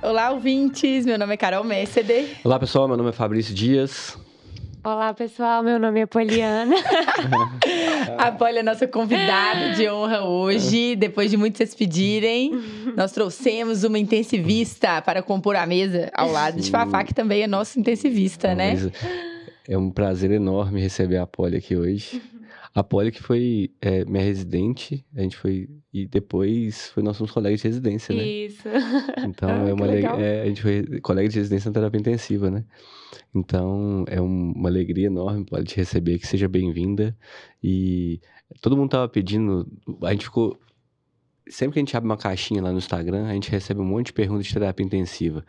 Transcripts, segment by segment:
Olá, ouvintes. Meu nome é Carol Messeder. Olá, pessoal. Meu nome é Fabrício Dias. Olá, pessoal. Meu nome é Poliana. a Poli é nossa convidada de honra hoje. Depois de muitos vocês pedirem, nós trouxemos uma intensivista para compor a mesa ao lado de Fafá, que também é nosso intensivista, né? É um prazer enorme receber a Poli aqui hoje. A Poli que foi é, minha residente, a gente foi e depois foi nossos colegas de residência, né? Isso. Então ah, é uma é, a gente foi colega de residência na terapia intensiva, né? Então é um, uma alegria enorme Poli te receber, que seja bem-vinda e todo mundo tava pedindo, a gente ficou sempre que a gente abre uma caixinha lá no Instagram, a gente recebe um monte de perguntas de terapia intensiva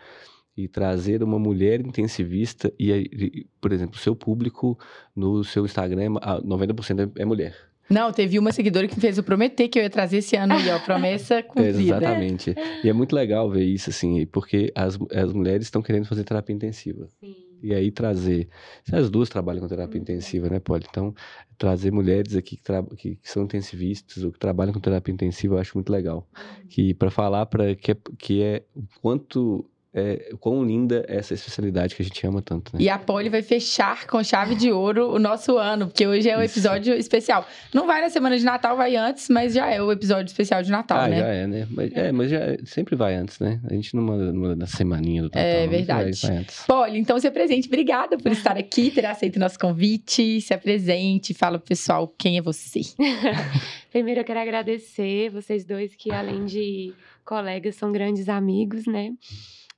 e trazer uma mulher intensivista e, por exemplo, o seu público no seu Instagram, 90% é mulher. Não, teve uma seguidora que fez o prometer que eu ia trazer esse ano aí, ó, promessa cumprida. Exatamente. E é muito legal ver isso, assim, porque as, as mulheres estão querendo fazer terapia intensiva. Sim. E aí trazer. As duas trabalham com terapia uhum. intensiva, né, Poli? Então, trazer mulheres aqui que, que, que, são intensivistas ou que trabalham com terapia intensiva, eu acho muito legal. Uhum. Que para falar para que, é, que é o quanto é, quão linda é essa especialidade que a gente ama tanto, né? E a Poli vai fechar com chave de ouro o nosso ano, porque hoje é o um episódio especial. Não vai na semana de Natal, vai antes, mas já é o episódio especial de Natal, ah, né? já é, né? Mas, é, mas já sempre vai antes, né? A gente não manda, manda na semaninha do Natal. É verdade. Vai, vai antes. Poli, então se apresente. Obrigada por estar aqui, ter aceito o nosso convite. Se apresente, fala pro pessoal quem é você. Primeiro eu quero agradecer vocês dois que, além de colegas, são grandes amigos, né?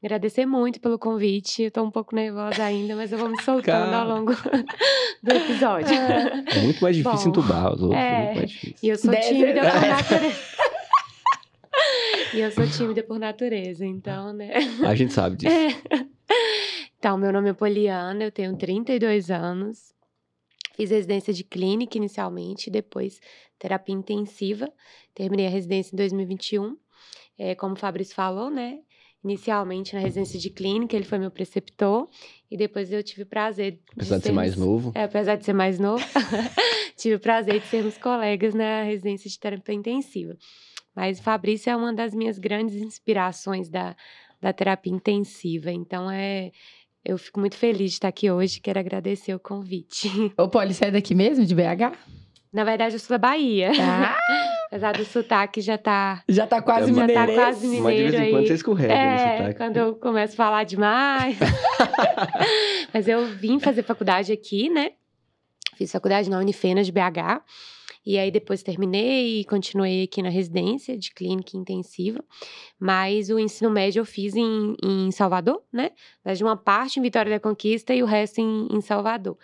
Agradecer muito pelo convite. Eu tô um pouco nervosa ainda, mas eu vou me soltando ao longo do episódio. É muito mais difícil Bom, entubar os outros. É, é e eu sou Deve... tímida por natureza. e eu sou tímida por natureza, então, né? A gente sabe disso. É. Então, meu nome é Poliana, eu tenho 32 anos. Fiz residência de clínica inicialmente, depois terapia intensiva. Terminei a residência em 2021. É, como o Fabrício falou, né? Inicialmente na residência de clínica, ele foi meu preceptor, e depois eu tive o prazer. Apesar de, de ser mais novo. É, apesar de ser mais novo, tive o prazer de sermos colegas na residência de terapia intensiva. Mas o Fabrício é uma das minhas grandes inspirações da, da terapia intensiva, então é. Eu fico muito feliz de estar aqui hoje, quero agradecer o convite. Ô, Poli, você é daqui mesmo, de BH? Na verdade, eu sou da Bahia. Ah! Apesar do sotaque já tá. Já tá quase mineiro. Já tá quase mineiro. Mas de vez em quando você escorrega é, sotaque. quando eu começo a falar demais. Mas eu vim fazer faculdade aqui, né? Fiz faculdade na Unifena de BH. E aí depois terminei e continuei aqui na residência de clínica intensiva. Mas o ensino médio eu fiz em, em Salvador, né? De uma parte em Vitória da Conquista e o resto em, em Salvador.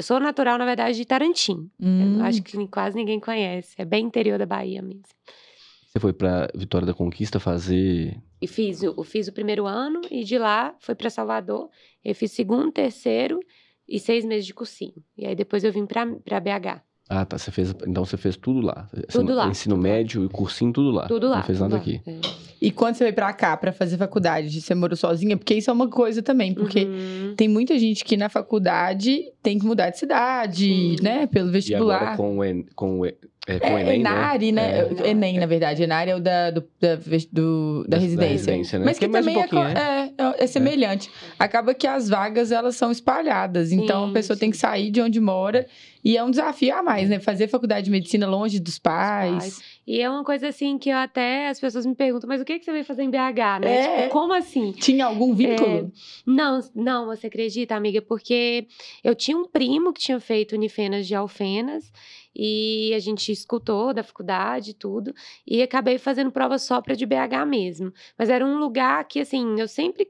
Sou natural, na verdade, de Tarantim. Hum. acho que quase ninguém conhece. É bem interior da Bahia mesmo. Você foi para Vitória da Conquista fazer. E fiz, eu fiz o primeiro ano e de lá foi para Salvador. Eu fiz segundo, terceiro e seis meses de cursinho. E aí depois eu vim para BH. Ah, tá. Você fez, então você fez tudo lá. Tudo lá. Ensino médio e cursinho, tudo lá. Tudo lá. Não fez nada aqui. É. E quando você veio pra cá pra fazer faculdade, você morou sozinha? Porque isso é uma coisa também, porque uhum. tem muita gente que na faculdade tem que mudar de cidade, uhum. né? Pelo vestibular. E agora com o, com o é, com é, Enem, Enari, né? né? É. Enem, na verdade. Enari é o da, do, da, do, da, da residência. Da residência né? Mas que, que também um é, né? é, é, semelhante. Acaba que as vagas, elas são espalhadas. Então, sim, a pessoa sim. tem que sair de onde mora. E é um desafio a mais, né? Fazer faculdade de medicina longe dos pais. pais. E é uma coisa assim que eu até as pessoas me perguntam, mas o que, que você veio fazer em BH, né? É. Tipo, como assim? Tinha algum vínculo? É, não, não, você acredita, amiga? Porque eu tinha um primo que tinha feito Unifenas de Alfenas e a gente escutou da faculdade e tudo, e acabei fazendo prova só para de BH mesmo. Mas era um lugar que, assim, eu sempre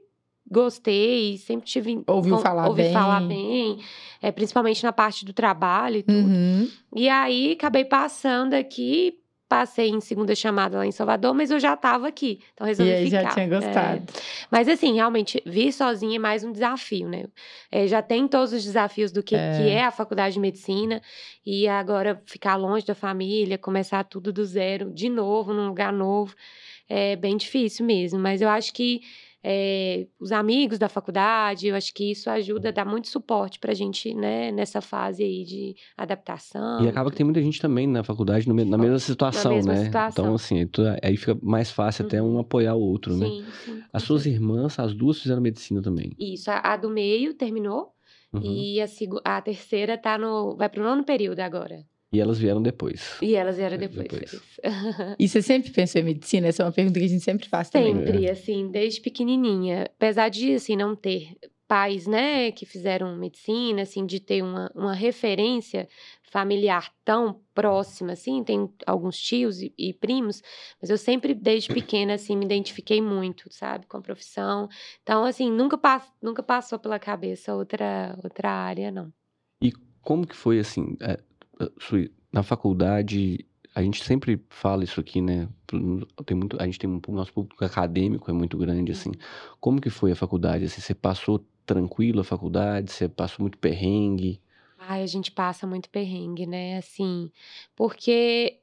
gostei, sempre tive. Ouviu falar ouvi bem. falar bem, é, principalmente na parte do trabalho e tudo. Uhum. E aí acabei passando aqui passei em segunda chamada lá em Salvador, mas eu já estava aqui, então resolvi e aí ficar. já tinha gostado. É, mas assim, realmente, vir sozinha é mais um desafio, né? É, já tem todos os desafios do que é. que é a faculdade de medicina, e agora ficar longe da família, começar tudo do zero, de novo, num lugar novo, é bem difícil mesmo, mas eu acho que é, os amigos da faculdade, eu acho que isso ajuda, dá muito suporte pra gente, né, nessa fase aí de adaptação. E acaba que tem muita gente também na faculdade no, na mesma situação, na mesma né? Situação. Então, assim, aí fica mais fácil até um uhum. apoiar o outro, né? sim, né? Sim, as suas irmãs, as duas fizeram medicina também. Isso, a, a do meio terminou uhum. e a, a terceira tá no, vai pro nono período agora. E elas vieram depois. E elas vieram depois. depois. e você sempre pensou em medicina? Essa é uma pergunta que a gente sempre faz também. Sempre, é. assim, desde pequenininha. Apesar de, assim, não ter pais, né, que fizeram medicina, assim, de ter uma, uma referência familiar tão próxima, assim, tem alguns tios e, e, primos, mas eu sempre, desde pequena, assim, me identifiquei muito, sabe, com a profissão. Então, assim, nunca, pass nunca passou pela cabeça outra, outra área, não. E como que foi, assim, é, na faculdade, a gente sempre fala isso aqui, né? Tem muito, a gente tem um nosso público acadêmico é muito grande assim. Como que foi a faculdade? Assim, você passou tranquilo a faculdade? Você passou muito perrengue? Ai, a gente passa muito perrengue, né? Assim, porque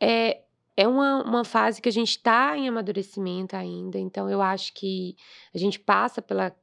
é, é uma, uma fase que a gente está em amadurecimento ainda, então eu acho que a gente passa pela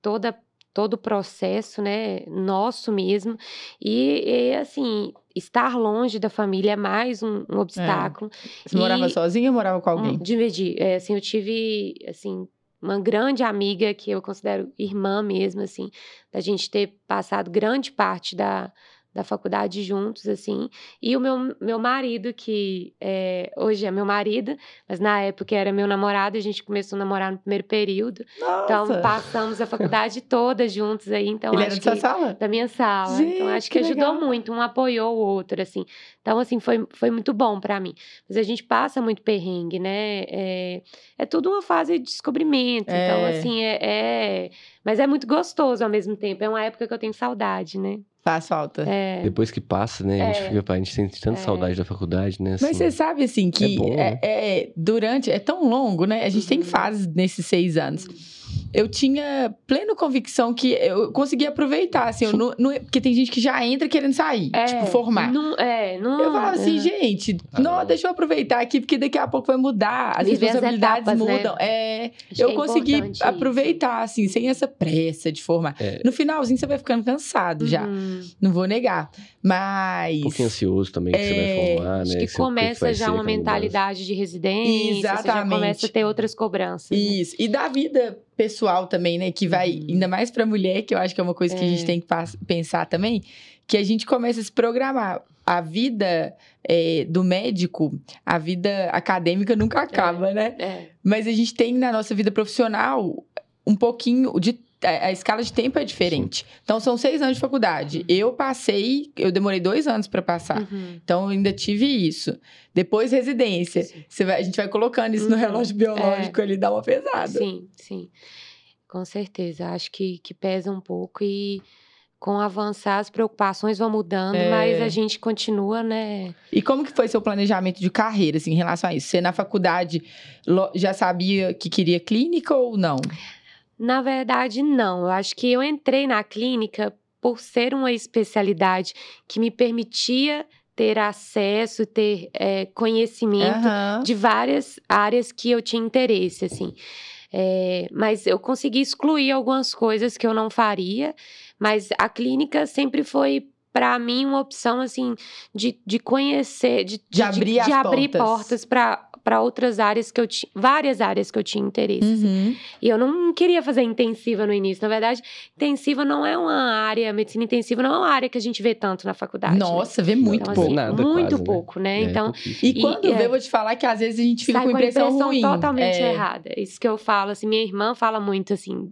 toda todo o processo, né, nosso mesmo. E, e, assim, estar longe da família é mais um, um é. obstáculo. É. Você e, morava sozinha ou morava com alguém? Dividir. É, assim, eu tive, assim, uma grande amiga que eu considero irmã mesmo, assim, da gente ter passado grande parte da, da faculdade juntos, assim. E o meu, meu marido, que é, hoje é meu marido, mas na época era meu namorado, a gente começou a namorar no primeiro período. Então, Nossa. Então, passamos a faculdade toda juntos aí. Então, Ele era da sua sala? Da minha sala. Gente, então, acho que, que ajudou legal. muito, um apoiou o outro, assim. Então, assim, foi, foi muito bom para mim. Mas a gente passa muito perrengue, né? É, é tudo uma fase de descobrimento. Então, é. Então, assim, é, é... Mas é muito gostoso ao mesmo tempo. É uma época que eu tenho saudade, né? Faz falta. É. Depois que passa, né? A gente, é. fica, a gente sente tanta é. saudade da faculdade, né? Assim, Mas você sabe, assim, que é bom, né? é, durante. É tão longo, né? A gente uhum. tem fases nesses seis anos. Eu tinha plena convicção que eu conseguia aproveitar, assim, eu não, não, porque tem gente que já entra querendo sair, é, tipo, formar. Não, é, não, eu falava assim, gente, ah, não, deixa eu aproveitar aqui, porque daqui a pouco vai mudar, as responsabilidades as etapas, né? mudam. Né? É, Acho eu é consegui aproveitar, isso. assim, sem essa pressa de formar. É. No finalzinho você vai ficando cansado uhum. já, não vou negar. Mas. Um pouquinho ansioso também que é, você vai é, formar, né? Acho que, que começa que já uma mentalidade de residência, Exatamente. você já começa a ter outras cobranças. Né? Isso. Né? E da vida pessoal também, né? Que vai, uhum. ainda mais pra mulher, que eu acho que é uma coisa que é. a gente é. tem que pensar também, que a gente começa a se programar. A vida é, do médico, a vida acadêmica nunca acaba, é. né? É. Mas a gente tem na nossa vida profissional um pouquinho de a, escala de tempo é diferente. Sim. Então, são seis anos de faculdade. Uhum. Eu passei, eu demorei dois anos para passar. Uhum. Então, eu ainda tive isso. Depois, residência. Vai, a gente vai colocando isso uhum. no relógio biológico é. ali, dá uma pesada. Sim, sim. Com certeza. Acho que, que pesa um pouco e com o avançar as preocupações vão mudando, é. mas a gente continua, né? E como que foi seu planejamento de carreira, assim, em relação a isso? Você na faculdade já sabia que queria clínica ou não? Na verdade, não. Eu acho que eu entrei na clínica por ser uma especialidade que me permitia ter acesso, ter é, conhecimento uhum. de várias áreas que eu tinha interesse, assim. É, mas eu consegui excluir algumas coisas que eu não faria, mas a clínica sempre foi para mim uma opção assim de, de conhecer, de, de, de abrir, de, de abrir portas para para outras áreas que eu tinha, várias áreas que eu tinha interesse. Assim. Uhum. E eu não queria fazer intensiva no início. Na verdade, intensiva não é uma área, medicina intensiva não é uma área que a gente vê tanto na faculdade. Né? Nossa, né? vê muito então, pouco. Assim, Nada, muito quase, pouco, né? né? É, então, e, quando e, vê, é, vou te falar que às vezes a gente fica com impressão, impressão ruim. totalmente é. errada. Isso que eu falo, assim, minha irmã fala muito assim,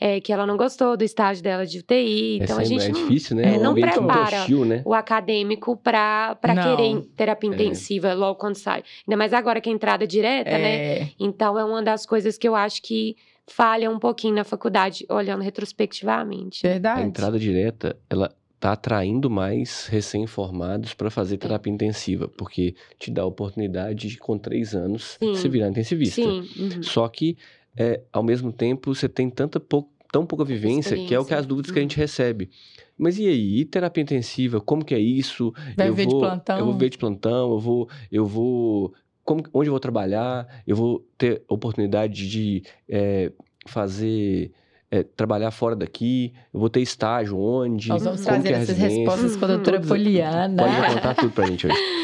é, que ela não gostou do estágio dela de UTI. Então a gente é difícil, né? É, não prepara hostil, né? o acadêmico para querer terapia intensiva logo quando sai. Ainda mais agora que a entrada direta né? é. né? Então é uma das coisas que eu acho que falha um pouquinho na faculdade, olhando retrospectivamente. Verdade. A entrada direta, ela tá atraindo mais recém-formados para fazer terapia é. intensiva, porque te dá a oportunidade de, com três anos, Sim. se virar intensivista. Sim. Uhum. Só que, é, ao mesmo tempo, você tem tanta tão pouca vivência, que é o que as dúvidas uhum. que a gente uhum. recebe. Mas e aí, e terapia intensiva? Como que é isso? Vai eu ver vou, de plantão? Eu vou ver de plantão, eu vou, eu vou como, onde eu vou trabalhar, eu vou ter oportunidade de é, fazer é, trabalhar fora daqui, eu vou ter estágio onde. Nós vamos trazer é essas respostas com a doutora Poliana. Pode contar tudo pra gente hoje.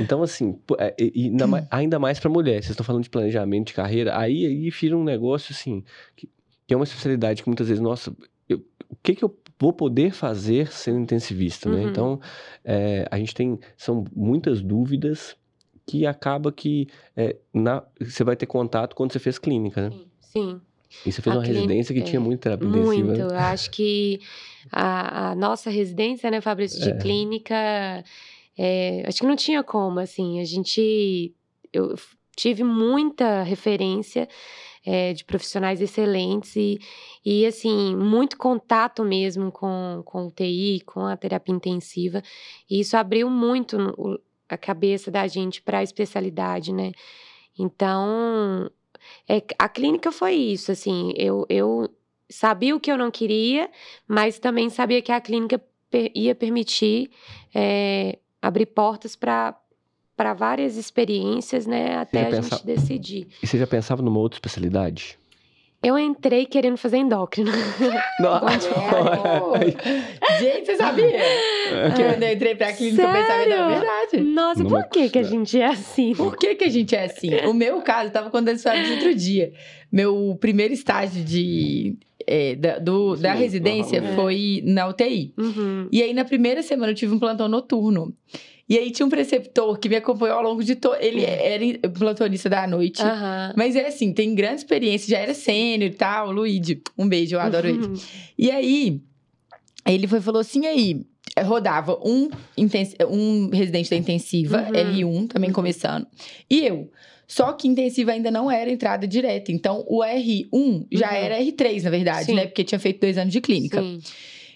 Então, assim, é, e, e, ainda mais para mulher, vocês estão falando de planejamento de carreira, aí, aí vira um negócio, assim, que, que é uma especialidade que muitas vezes, nossa, eu, o que que eu vou poder fazer sendo intensivista, né? Uhum. Então, é, a gente tem, são muitas dúvidas que acaba que é, na, você vai ter contato quando você fez clínica, né? Sim. sim. E você fez a uma clínica, residência que é, tinha muita terapia muito, intensiva. Muito. Né? Acho que a, a, nossa residência, né, Fabrício, de é. clínica, é, acho que não tinha como, assim. A gente. Eu tive muita referência é, de profissionais excelentes e, e, assim, muito contato mesmo com, com o TI, com a terapia intensiva. E isso abriu muito a cabeça da gente para a especialidade, né? Então, é, a clínica foi isso, assim, eu, eu sabia o que eu não queria, mas também sabia que a clínica ia permitir é, abrir portas para para várias experiências, né, até a gente decidir. E você já pensava numa outra especialidade? Eu entrei querendo fazer endócrino. Nossa! gente, você sabia? Que eu entrei pra clínica Sério? pensava, na verdade. Nossa, Numa... por que que a gente é assim? Por que que a gente é assim? O meu caso, eu tava contando isso outro dia. Meu primeiro estágio de é, da, do, da residência uhum. foi na UTI. Uhum. E aí, na primeira semana, eu tive um plantão noturno. E aí tinha um preceptor que me acompanhou ao longo de todo. Ele era plantonista da noite. Uhum. Mas é assim, tem grande experiência, já era sênior e tal, Luigi. Um beijo, eu adoro ele. Uhum. E aí, ele foi falou assim: aí, rodava um, um residente da intensiva, uhum. R1, também uhum. começando, e eu. Só que intensiva ainda não era entrada direta. Então, o R1 já uhum. era R3, na verdade, Sim. né? Porque tinha feito dois anos de clínica. Sim.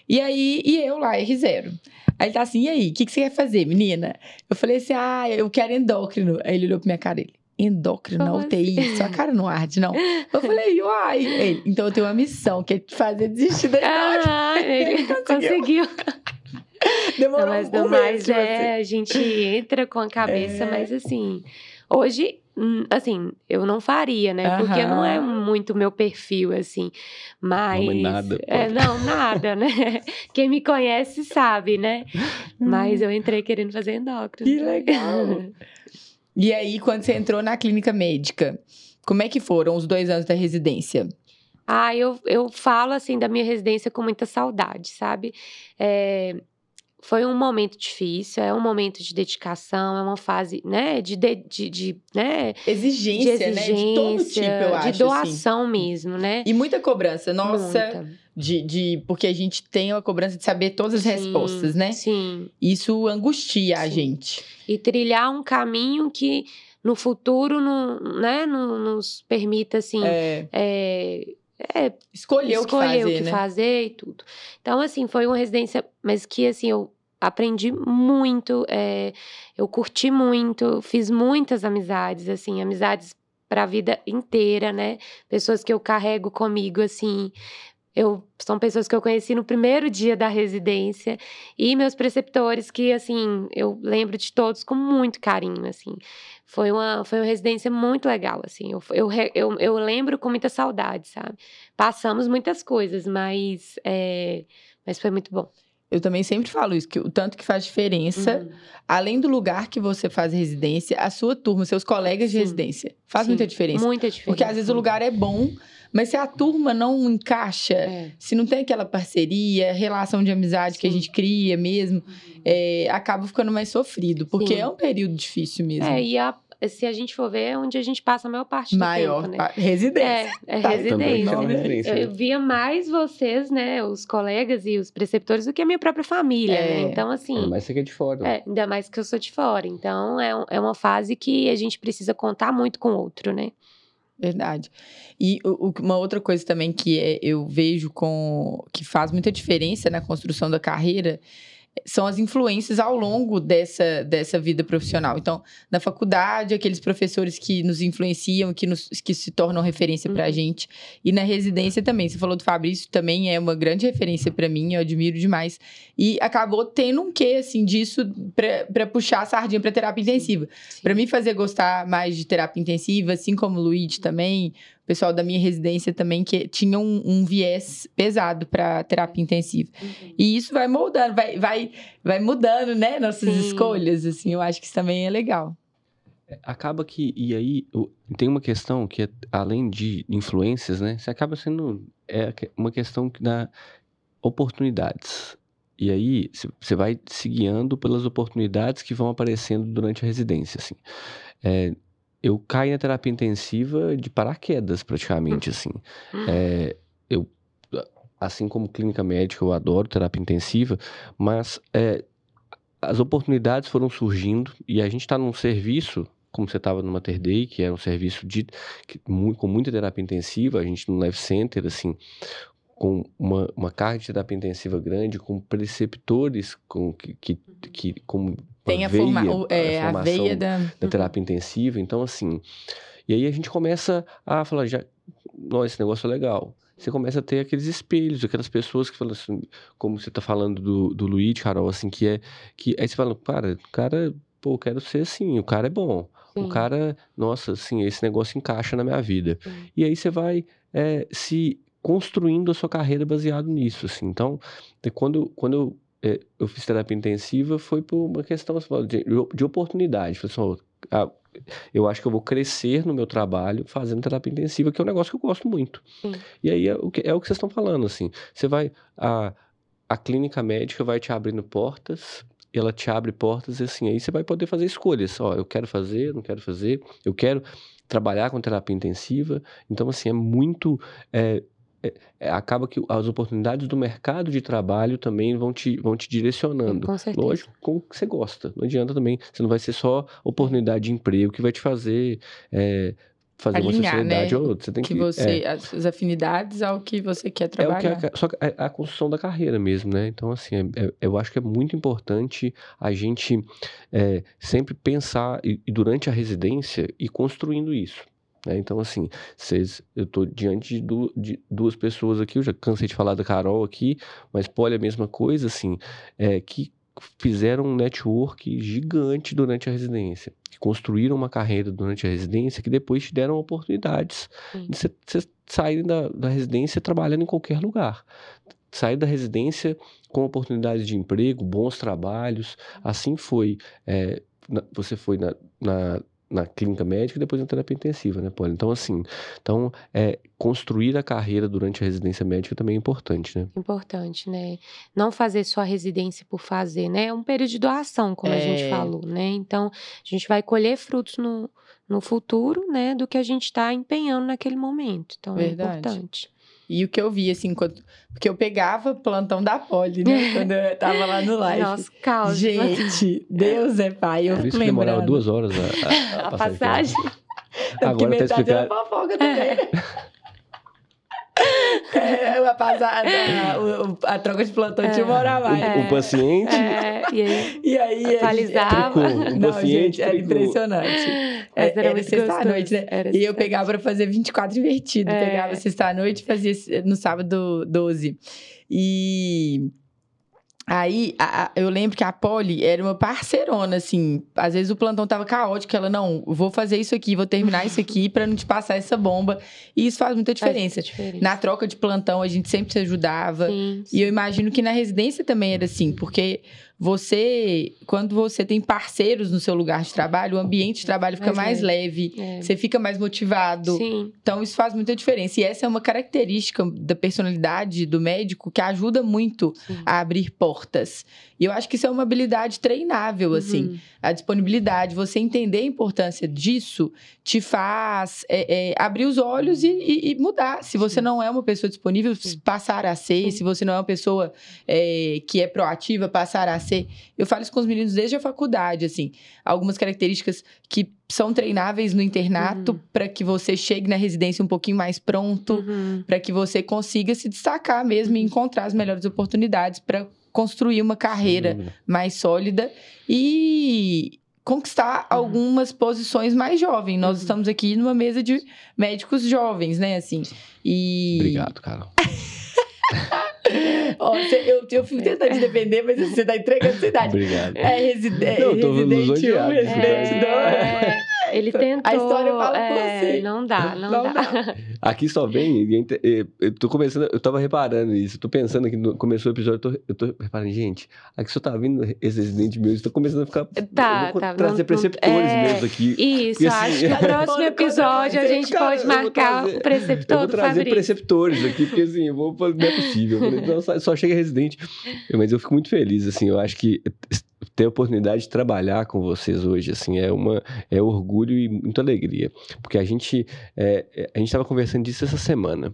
E aí, e eu lá, R0. Aí ele tá assim, e aí, o que, que você quer fazer, menina? Eu falei assim, ah, eu quero endócrino. Aí ele olhou pra minha cara, ele, endócrino na UTI, assim? sua cara não arde, não. Eu falei, uai. Ele, então eu tenho uma missão, que é te fazer desistir da endócrino. Ah, ele conseguiu. Demorou não, mas um mais é, assim. a gente entra com a cabeça, é... mas assim, hoje assim, eu não faria, né? Porque não é muito meu perfil, assim. Mas. Não, nada. É, não, nada, né? Quem me conhece sabe, né? Mas eu entrei querendo fazer endócrino. Que legal! e aí, quando você entrou na clínica médica, como é que foram os dois anos da residência? Ah, eu, eu falo, assim, da minha residência com muita saudade, sabe? É, foi um momento difícil, é um momento de dedicação, é uma fase, né, de, de, de, de né, exigência, de exigência, né, de todo tipo, eu acho, de doação assim. mesmo, né? E muita cobrança, nossa, muita. De, de porque a gente tem a cobrança de saber todas as sim, respostas, né? Sim. Isso angustia sim. a gente. E trilhar um caminho que no futuro, no, né, no, nos permita assim, é... É, é, escolher, o que fazer, o que né? fazer e tudo. Então, assim, foi uma residência, mas que, assim, eu aprendi muito, é, eu curti muito, fiz muitas amizades, assim, amizades para a vida inteira, né? Pessoas que eu carrego comigo, assim, eu são pessoas que eu conheci no primeiro dia da residência e meus preceptores que assim eu lembro de todos com muito carinho assim. Foi uma foi uma residência muito legal assim. Eu, eu, eu, eu lembro com muita saudade sabe? Passamos muitas coisas mas é, mas foi muito bom eu também sempre falo isso, que o tanto que faz diferença, uhum. além do lugar que você faz residência, a sua turma, seus colegas Sim. de residência. Faz Sim. muita diferença. Muita diferença. Porque às vezes o lugar é bom, mas se a turma não encaixa, é. se não tem aquela parceria, relação de amizade Sim. que a gente cria mesmo, uhum. é, acaba ficando mais sofrido, porque é um período difícil mesmo. É, e a, se a gente for ver, é onde a gente passa a maior parte do maior, tempo, né? Residência. É, é tá, residência. residência. Eu via mais vocês, né, os colegas e os preceptores, do que a minha própria família, né? é. né? Então, assim... Ainda mais você que é de fora. É, ainda mais que eu sou de fora. Então, é, é uma fase que a gente precisa contar muito com o outro, né? Verdade. E uma outra coisa também que é, eu vejo com que faz muita diferença na construção da carreira são as influências ao longo dessa, dessa vida profissional. Então, na faculdade, aqueles professores que nos influenciam, que, nos, que se tornam referência uhum. para a gente. E na residência também. Você falou do Fabrício, também é uma grande referência para mim, eu admiro demais. E acabou tendo um quê, assim, disso para puxar a sardinha para terapia intensiva. Para mim fazer gostar mais de terapia intensiva, assim como o Luiz também, pessoal da minha residência também, que tinha um, um viés pesado para terapia intensiva. Uhum. E isso vai moldando, vai, vai, vai mudando, né, nossas Sim. escolhas, assim, eu acho que isso também é legal. É, acaba que, e aí, tem uma questão que, é, além de influências, né, você acaba sendo, é uma questão da oportunidades. E aí, você vai se guiando pelas oportunidades que vão aparecendo durante a residência, assim. É, eu caí na terapia intensiva de paraquedas, praticamente, assim. É, eu, assim como clínica médica, eu adoro terapia intensiva, mas é, as oportunidades foram surgindo e a gente está num serviço, como você estava no Mater Day, que é um serviço de, que, com muita terapia intensiva, a gente no Life Center, assim, com uma, uma carga de terapia intensiva grande, com preceptores com, que, que, que com tem a, veia, forma, o, é, a, a veia da... da uhum. terapia intensiva. Então, assim. E aí a gente começa a falar, já, nossa, esse negócio é legal. Você começa a ter aqueles espelhos, aquelas pessoas que falam assim, como você está falando do, do Luiz, Carol, assim, que é. Que, aí você fala, cara, o cara, pô, eu quero ser assim, o cara é bom. Sim. O cara, nossa, assim, esse negócio encaixa na minha vida. Sim. E aí você vai é, se construindo a sua carreira baseado nisso, assim. Então, quando, quando eu é, eu fiz terapia intensiva foi por uma questão de, de oportunidade. Falei assim, ah, eu acho que eu vou crescer no meu trabalho fazendo terapia intensiva, que é um negócio que eu gosto muito. Sim. E aí é o que, é o que vocês estão falando, assim. Você vai. A, a clínica médica vai te abrindo portas, ela te abre portas e assim, aí você vai poder fazer escolhas. Ó, eu quero fazer, não quero fazer, eu quero trabalhar com terapia intensiva. Então, assim, é muito. É, é, é, acaba que as oportunidades do mercado de trabalho também vão te, vão te direcionando. Com certeza. Lógico, com o que você gosta. Não adianta também, você não vai ser só oportunidade de emprego que vai te fazer é, fazer Alinhar, uma sociedade né? ou outra. Você tem que, que você, é, as afinidades ao que você quer trabalhar. É o que é, só que é a construção da carreira mesmo, né? Então, assim, é, é, eu acho que é muito importante a gente é, sempre pensar, e, e durante a residência, e construindo isso. Né? Então, assim, vocês, eu estou diante de, du, de, duas pessoas aqui, eu já cansei de falar da Carol aqui, mas Polly é a mesma coisa, assim, é, que fizeram um network gigante durante a residência, que construíram uma carreira durante a residência, que depois te deram oportunidades Sim. de vocês saírem da, da residência trabalhando em qualquer lugar. Sair da residência com oportunidades de emprego, bons trabalhos, assim foi. É, você foi na, na na clínica médica e depois na terapia intensiva, né, Paulo? Então, assim, então, é, construir a carreira durante a residência médica também é importante, né? Importante, né? Não fazer só a residência por fazer, né? É um período de doação, como é... a gente falou, né? Então, a gente vai colher frutos no, no futuro, né? Do que a gente está empenhando naquele momento. Então, é Verdade. é importante. E o que eu vi, assim, quando... porque eu pegava plantão da Poli, né? quando eu tava lá no live. Nossa, caos. Gente, Deus é pai. Eu Por isso lembrando. demorava duas horas a, a, a passagem. Agora tá explicado. fofoca também. É. É, a, passada, a, a, troca de plantão é. tinha uma hora mais. O, o paciente. É, e aí, e aí atualizava. o Não, gente, era impressionante. É, era, era sexta-noite, né? Era e eu pegava para fazer 24 invertido. É. Pegava sexta-noite e fazia no sábado 12. E Aí, a, a, eu lembro que a Polly era uma parceirona, assim. Às vezes o plantão tava caótico, ela, não, vou fazer isso aqui, vou terminar isso aqui para não te passar essa bomba. E isso faz muita diferença. Faz muita diferença. Na troca de plantão, a gente sempre se ajudava. Sim, sim. E eu imagino que na residência também era assim, porque você, quando você tem parceiros no seu lugar de trabalho, o ambiente de trabalho fica mais, mais leve, é. você fica mais motivado. Sim. Então, isso faz muita diferença. E essa é uma característica da personalidade do médico que ajuda muito Sim. a abrir portas. E eu acho que isso é uma habilidade treinável, uhum. assim. A disponibilidade, você entender a importância disso, te faz é, é, abrir os olhos e, e, e mudar. Se você Sim. não é uma pessoa disponível, passar a ser. Se você não é uma pessoa é, que é proativa, passar a ser ser. Eu falo isso com os meninos desde a faculdade, assim. Algumas características que são treináveis no internato uhum. para que você chegue na residência um pouquinho mais pronto, uhum. para que você consiga se destacar mesmo e uhum. encontrar as melhores oportunidades para construir uma carreira mais sólida e conquistar uhum. algumas posições mais jovens. Nós uhum. estamos aqui numa mesa de médicos jovens, né, assim. E Obrigado, Carol. Ó, eu, eu fico tentando te defender, mas você tá entregando sua idade. Obrigado. É, reside, é, Não, tô residente 1, residente 2. Ele tentou. A história fala é, com você. Não dá, não, não dá. dá. Aqui só vem. Eu tô começando. Eu tava reparando isso. Eu tô pensando que começou o episódio. Eu tô, eu tô reparando, gente. Aqui só tá vindo esse residente meu. Estou começando a ficar. Tá, tá. Trazer não, preceptores é, mesmo aqui. Isso, assim, acho que no próximo episódio a gente cara, pode marcar o preceptor. Eu vou trazer preceptores aqui, porque assim, eu vou, não é possível. Então, só, só chega residente. Mas eu fico muito feliz, assim. Eu acho que ter a oportunidade de trabalhar com vocês hoje, assim, é uma é orgulho e muita alegria, porque a gente é, é a gente estava conversando disso essa semana.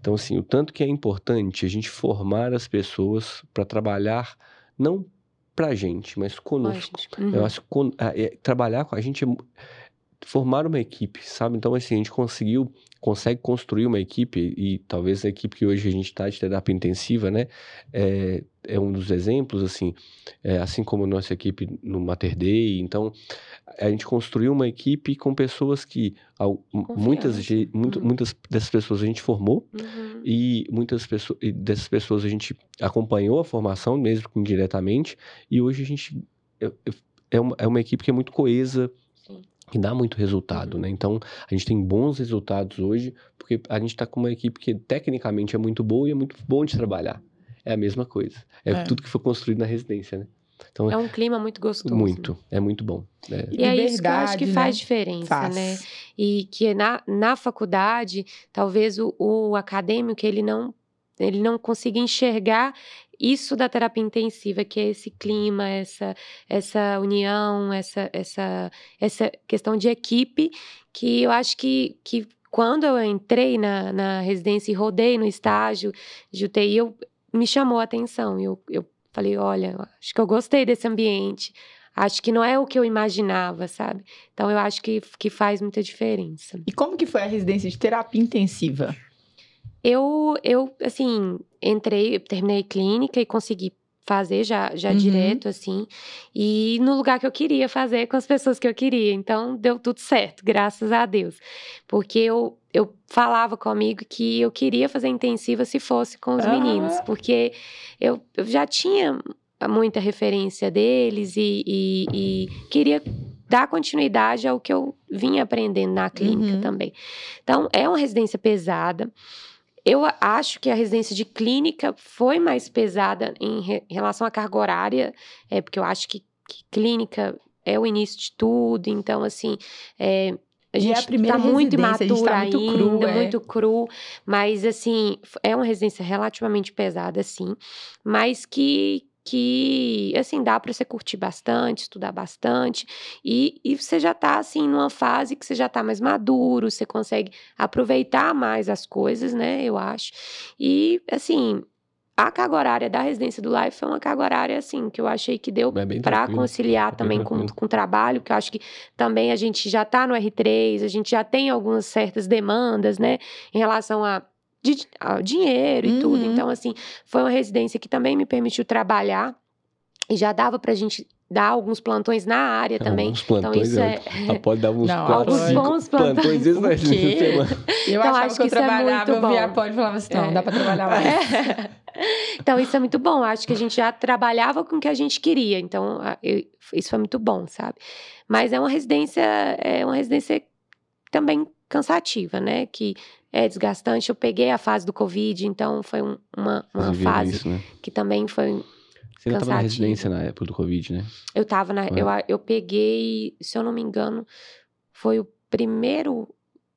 Então, assim, o tanto que é importante a gente formar as pessoas para trabalhar não para a gente, mas conosco. Uhum. Eu acho que é, trabalhar com a gente é, formar uma equipe, sabe? Então, assim, a gente conseguiu, consegue construir uma equipe, e talvez a equipe que hoje a gente está de terapia intensiva, né? É, é um dos exemplos, assim, é, assim como a nossa equipe no Mater Day. Então, a gente construiu uma equipe com pessoas que, muitas, muito, uhum. muitas dessas pessoas a gente formou, uhum. e muitas pessoas, e dessas pessoas a gente acompanhou a formação, mesmo indiretamente, e hoje a gente é, é uma, é uma equipe que é muito coesa, que dá muito resultado, uhum. né? Então, a gente tem bons resultados hoje, porque a gente está com uma equipe que tecnicamente é muito boa e é muito bom de trabalhar. É a mesma coisa. É, é. tudo que foi construído na residência, né? Então, é um clima muito gostoso. Muito, é muito bom. É. E é isso que eu acho que faz né? diferença, faz. né? E que na, na faculdade, talvez o, o acadêmico, ele não ele não consiga enxergar isso da terapia intensiva, que é esse clima, essa, essa união, essa, essa, essa questão de equipe, que eu acho que, que quando eu entrei na, na residência e rodei no estágio de UTI, eu, me chamou a atenção. Eu, eu falei, olha, acho que eu gostei desse ambiente. Acho que não é o que eu imaginava, sabe? Então eu acho que, que faz muita diferença. E como que foi a residência de terapia intensiva? Eu, eu, assim, entrei, terminei clínica e consegui fazer já, já uhum. direto, assim, e no lugar que eu queria fazer, com as pessoas que eu queria. Então, deu tudo certo, graças a Deus. Porque eu, eu falava comigo que eu queria fazer intensiva se fosse com os ah. meninos, porque eu, eu já tinha muita referência deles e, e, e queria dar continuidade ao que eu vinha aprendendo na clínica uhum. também. Então, é uma residência pesada. Eu acho que a residência de clínica foi mais pesada em re relação à carga horária, é, porque eu acho que, que clínica é o início de tudo, então, assim, é, a gente está muito imatura tá muito ainda, cru, é. muito cru, mas assim, é uma residência relativamente pesada, sim, mas que que, assim, dá para você curtir bastante, estudar bastante, e, e você já está assim, numa fase que você já está mais maduro, você consegue aproveitar mais as coisas, né, eu acho. E, assim, a carga horária da residência do Life foi uma carga horária, assim, que eu achei que deu é para conciliar é também com, com o trabalho, que eu acho que também a gente já está no R3, a gente já tem algumas certas demandas, né, em relação a de dinheiro e uhum. tudo. Então, assim, foi uma residência que também me permitiu trabalhar e já dava pra gente dar alguns plantões na área também. Alguns então, plantões, então, isso é... é... Pode dar uns não, quatro, alguns cinco bons plantões. plantões isso vai Eu então, acho que eu é trabalhava, é eu via pode falava assim, não, é. dá pra trabalhar mais. É. então, isso é muito bom. Acho que a gente já trabalhava com o que a gente queria. Então, eu, isso foi muito bom, sabe? Mas é uma residência, é uma residência também cansativa, né? Que é desgastante. Eu peguei a fase do Covid, então foi um, uma, uma fase isso, né? que também foi. Você ainda estava na residência na época do Covid, né? Eu estava na. Eu, eu peguei, se eu não me engano, foi o primeiro.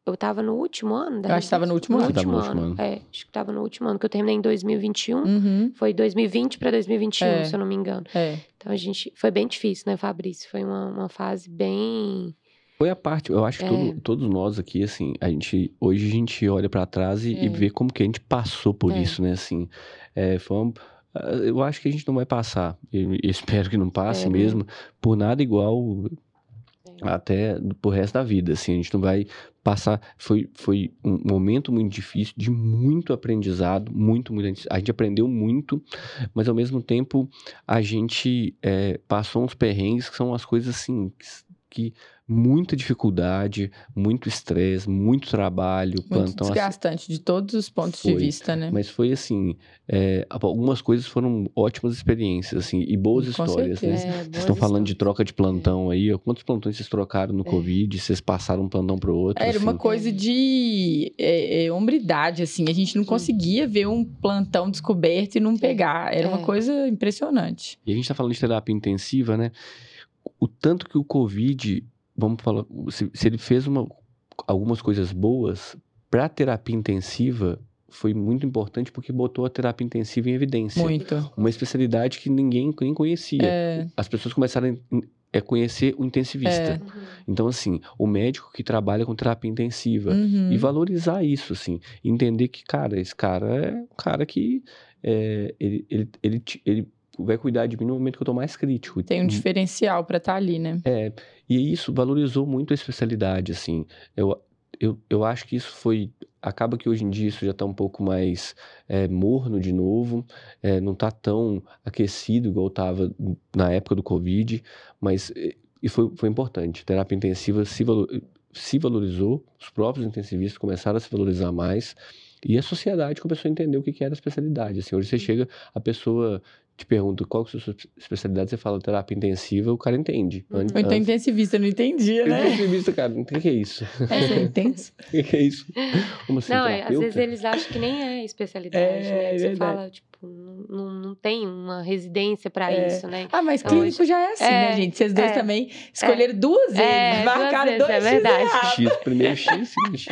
Eu estava no último ano da Eu acho que estava no último no ano. Último, no último ano. É, acho que estava no último ano, que eu terminei em 2021. Uhum. Foi 2020 para 2021, é. se eu não me engano. É. Então a gente. Foi bem difícil, né, Fabrício? Foi uma, uma fase bem foi a parte, eu acho que é. todos nós aqui, assim, a gente, hoje a gente olha para trás e, é. e, vê como que a gente passou por é. isso, né, assim, é, foi uma, ah, eu acho que a gente não vai passar, eu, eu espero que não passe é, mesmo, por nada igual é. até pro resto da vida, assim, a gente não vai passar foi, foi um momento muito difícil, de muito aprendizado, muito, muito. A gente aprendeu muito, mas ao mesmo tempo a gente passou uns perrengues que são as coisas assim que muita dificuldade, muito estresse, muito trabalho, muito plantão desgastante assim, de todos os pontos foi, de vista, né? Mas foi assim, é, algumas coisas foram ótimas experiências, assim, e boas Com histórias, né? certeza. né? É, vocês estão falando de troca de plantão é. aí, quantos plantões vocês trocaram no é. Covid? Vocês passaram um plantão para o outro? Era assim? uma coisa de é, é, hombridade, assim, a gente não conseguia ver um plantão descoberto e não pegar, era uma coisa impressionante. E a gente está falando de terapia intensiva, né? O tanto que o Covid vamos falar, se, se ele fez uma, algumas coisas boas para a terapia intensiva, foi muito importante porque botou a terapia intensiva em evidência. Muito. Uma especialidade que ninguém nem conhecia. É... As pessoas começaram a é conhecer o intensivista. É. Então, assim, o médico que trabalha com terapia intensiva uhum. e valorizar isso, assim, entender que, cara, esse cara é um cara que é, ele, ele, ele, ele vai cuidar de mim no momento que eu tô mais crítico. Tem um diferencial para estar tá ali, né? É, e isso valorizou muito a especialidade, assim. Eu, eu, eu acho que isso foi. Acaba que hoje em dia isso já está um pouco mais é, morno de novo, é, não está tão aquecido igual estava na época do Covid, mas e foi, foi importante. A terapia intensiva se, valor, se valorizou, os próprios intensivistas começaram a se valorizar mais. E a sociedade começou a entender o que era a especialidade. Assim, hoje você chega, a pessoa te pergunta qual que é a sua especialidade, você fala terapia intensiva, o cara entende. Ou então intensivista, não entendia, né? Intensivista, cara, o que é isso? É, você intenso. O que é isso? Como assim, Não, é, às vezes eles acham que nem é especialidade, é, né? Você verdade. fala, tipo, não, não tem uma residência para é. isso, né? Ah, mas então, clínico já é assim, né, é, né, gente? Vocês dois é. também escolheram duas vezes, é, marcaram duas vezes, dois é verdade. X, primeiro X, segundo X.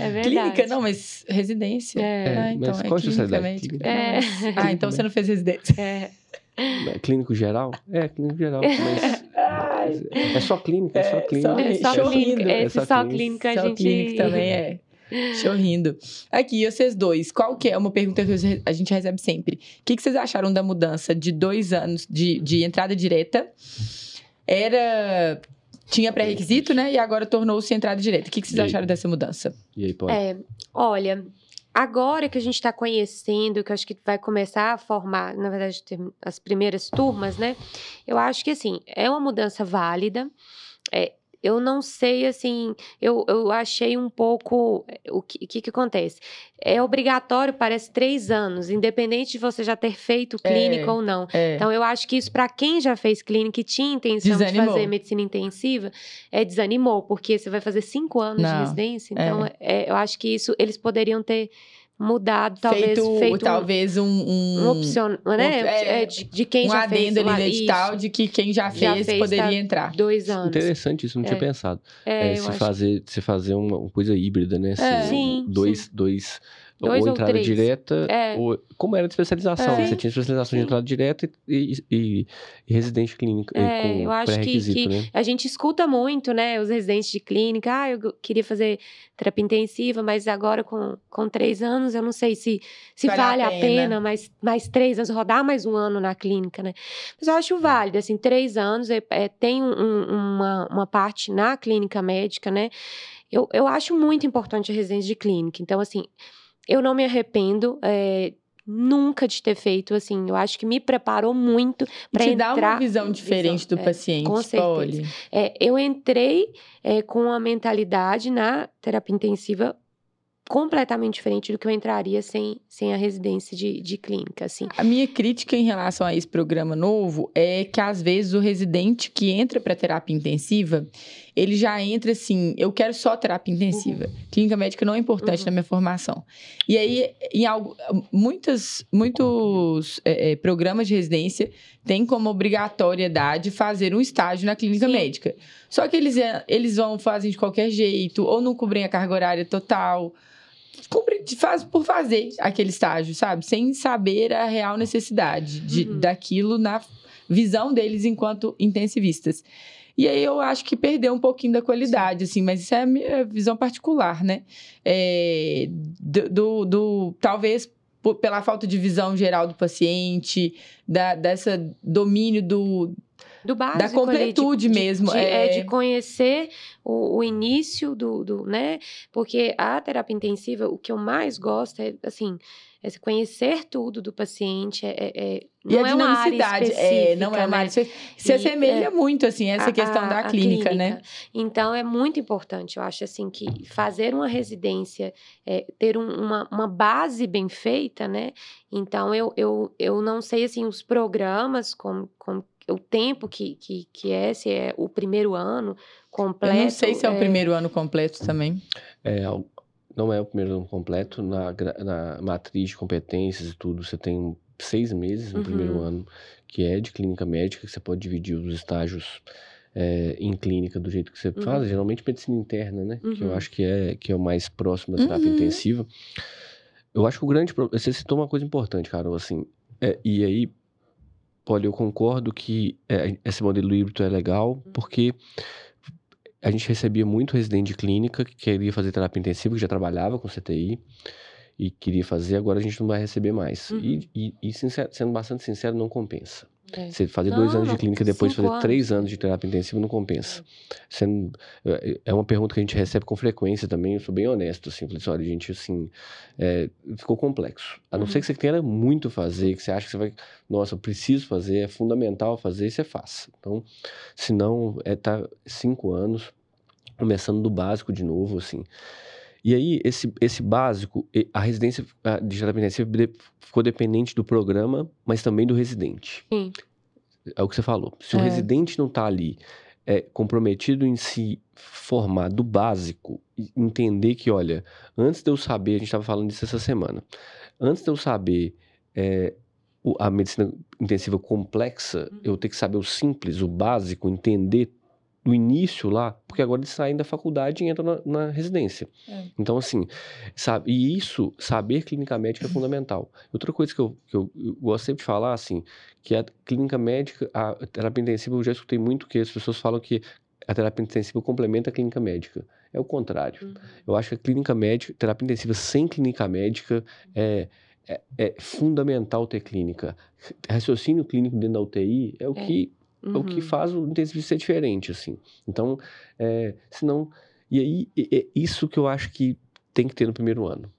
É verdade. Clínica, não, mas residência. É. Ah, então, mas é qual é clínica, médica. É. Ah, então você não fez residência. É. Clínico geral? É, clínico geral. Mas é só clínica, é só clínica. É só clínica. É só, só clínica, a gente... clínica também é. Chorrindo. Aqui, vocês dois, qual que é uma pergunta que a gente recebe sempre? O que, que vocês acharam da mudança de dois anos de, de entrada direta? Era tinha pré-requisito, né? E agora tornou-se entrada direta. O que, que vocês acharam dessa mudança? E aí, pode? É, olha, agora que a gente está conhecendo, que eu acho que vai começar a formar, na verdade, as primeiras turmas, né? Eu acho que, assim, é uma mudança válida. É, eu não sei, assim, eu, eu achei um pouco. Eh, o que, que, que acontece? É obrigatório, parece, três anos, independente de você já ter feito clínica é, ou não. É. Então, eu acho que isso, para quem já fez clínica e tinha intenção desanimou. de fazer medicina intensiva, é, desanimou, porque você vai fazer cinco anos não, de residência. Então, é. é eu acho que isso eles poderiam ter mudado, talvez feito, feito talvez um, um, um opção, né? Um, é, de, de, quem um já adendo fez ali edital de que quem já fez, já fez poderia tá entrar. Dois anos. Interessante isso, não é. tinha pensado. É, é se fazer, se fazer uma, coisa híbrida, né? É. Sim, dois, sim. dois Dois ou entrada três. direta, é. ou, como era de especialização, é. você tinha especialização Sim. de entrada direta e, e, e residente clínica é, com eu acho que, que né? a gente escuta muito, né, os residentes de clínica, ah, eu queria fazer terapia intensiva, mas agora com, com três anos, eu não sei se, se vale, vale a pena, pena mais, mais três anos, rodar mais um ano na clínica, né, mas eu acho válido, assim, três anos, é, é tem um, uma, uma parte na clínica médica, né, eu, eu acho muito importante a residência de clínica, então, assim, eu não me arrependo. É, nunca de ter feito assim. Eu acho que me preparou muito para entrar. Te dá uma visão diferente visão, do é, paciente, com certeza. É, eu entrei é, com a mentalidade na terapia intensiva completamente diferente do que eu entraria sem, sem a residência de, de clínica, assim. A minha crítica em relação a esse programa novo é que, às vezes, o residente que entra para terapia intensiva, ele já entra assim, eu quero só terapia intensiva. Uhum. Clínica médica não é importante uhum. na minha formação. E aí, em algo, muitas, muitos é, é, programas de residência têm como obrigatoriedade fazer um estágio na clínica Sim. médica. Só que eles, eles vão, fazem de qualquer jeito, ou não cobrem a carga horária total, faz por fazer aquele estágio, sabe? Sem saber a real necessidade de, uhum. daquilo na visão deles enquanto intensivistas. E aí eu acho que perdeu um pouquinho da qualidade, Sim. assim, mas isso é a minha visão particular, né? É, do, do, do, talvez por, pela falta de visão geral do paciente, da, dessa domínio do do básico da completude ali, de, mesmo. De, é... é... de conhecer o, o início do, do, né? Porque a terapia intensiva, o que eu mais gosto é, assim, é conhecer tudo do paciente, é, é, é não e a é dinamicidade, é, não é uma área né? Se assemelha é, muito, assim, essa a, questão da clínica, clínica, né? Então, é muito importante, eu acho, assim, que fazer uma residência, é, ter um, uma, uma base bem feita, né? Então, eu, eu, eu não sei, assim, os programas, como, como o tempo que, que, que é, se é o primeiro ano completo. Eu não sei se é, é... o primeiro ano completo também. É, não é o primeiro ano completo. Na, na matriz de competências e tudo, você tem seis meses no uhum. primeiro ano, que é de clínica médica, que você pode dividir os estágios é, em clínica do jeito que você uhum. faz, geralmente medicina interna, né? Uhum. Que eu uhum. acho que é, que é o mais próximo da terapia uhum. intensiva. Eu acho que o grande problema. Você citou uma coisa importante, Carol, assim. É, e aí, Olha, eu concordo que é, esse modelo híbrido é legal, uhum. porque a gente recebia muito residente de clínica que queria fazer terapia intensiva, que já trabalhava com CTI e queria fazer, agora a gente não vai receber mais. Uhum. E, e, e sincero, sendo bastante sincero, não compensa. É. Você fazer não, dois anos de clínica depois fazer anos. três anos de terapia intensiva não compensa. É. é uma pergunta que a gente recebe com frequência também, eu sou bem honesto, assim, falei assim, olha, gente, assim, é, ficou complexo. A não uhum. ser que você tenha muito fazer, que você acha que você vai, nossa, eu preciso fazer, é fundamental fazer, você faça. Então, se não, é tá cinco anos, começando do básico de novo, assim. E aí, esse, esse básico, a residência de terapia intensiva ficou dependente do programa, mas também do residente. Sim. É o que você falou. Se é. o residente não está ali é, comprometido em se formar do básico, entender que, olha, antes de eu saber, a gente estava falando disso essa semana, antes de eu saber é, a medicina intensiva complexa, uhum. eu tenho que saber o simples, o básico, entender do início lá, porque agora eles saem da faculdade e entram na, na residência. É. Então, assim, sabe, e isso, saber clínica médica é fundamental. Outra coisa que eu, que eu, eu gosto sempre de falar, assim, que a clínica médica, a terapia intensiva, eu já escutei muito que as pessoas falam que a terapia intensiva complementa a clínica médica. É o contrário. Uhum. Eu acho que a clínica médica, terapia intensiva sem clínica médica é, é, é fundamental ter clínica. Raciocínio clínico dentro da UTI é o é. que Uhum. o que uhum. faz o intensivista ser diferente, assim. Então, é, senão... E aí, é isso que eu acho que tem que ter no primeiro ano.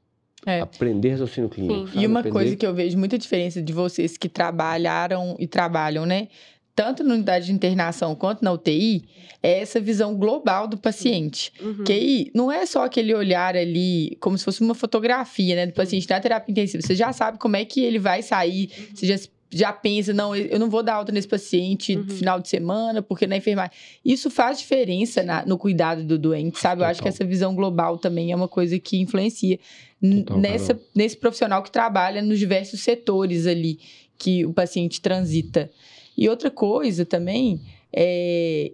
É. Aprender raciocínio clínico. E uma Aprender... coisa que eu vejo muita diferença de vocês que trabalharam e trabalham, né? Tanto na unidade de internação quanto na UTI, é essa visão global do paciente. Uhum. Que aí não é só aquele olhar ali, como se fosse uma fotografia, né? Do paciente na terapia intensiva. Você já sabe como é que ele vai sair, uhum. você já já pensa, não, eu não vou dar alta nesse paciente uhum. final de semana, porque na enfermagem. Isso faz diferença na, no cuidado do doente, sabe? Total. Eu acho que essa visão global também é uma coisa que influencia Total, nessa, nesse profissional que trabalha nos diversos setores ali que o paciente transita. E outra coisa também é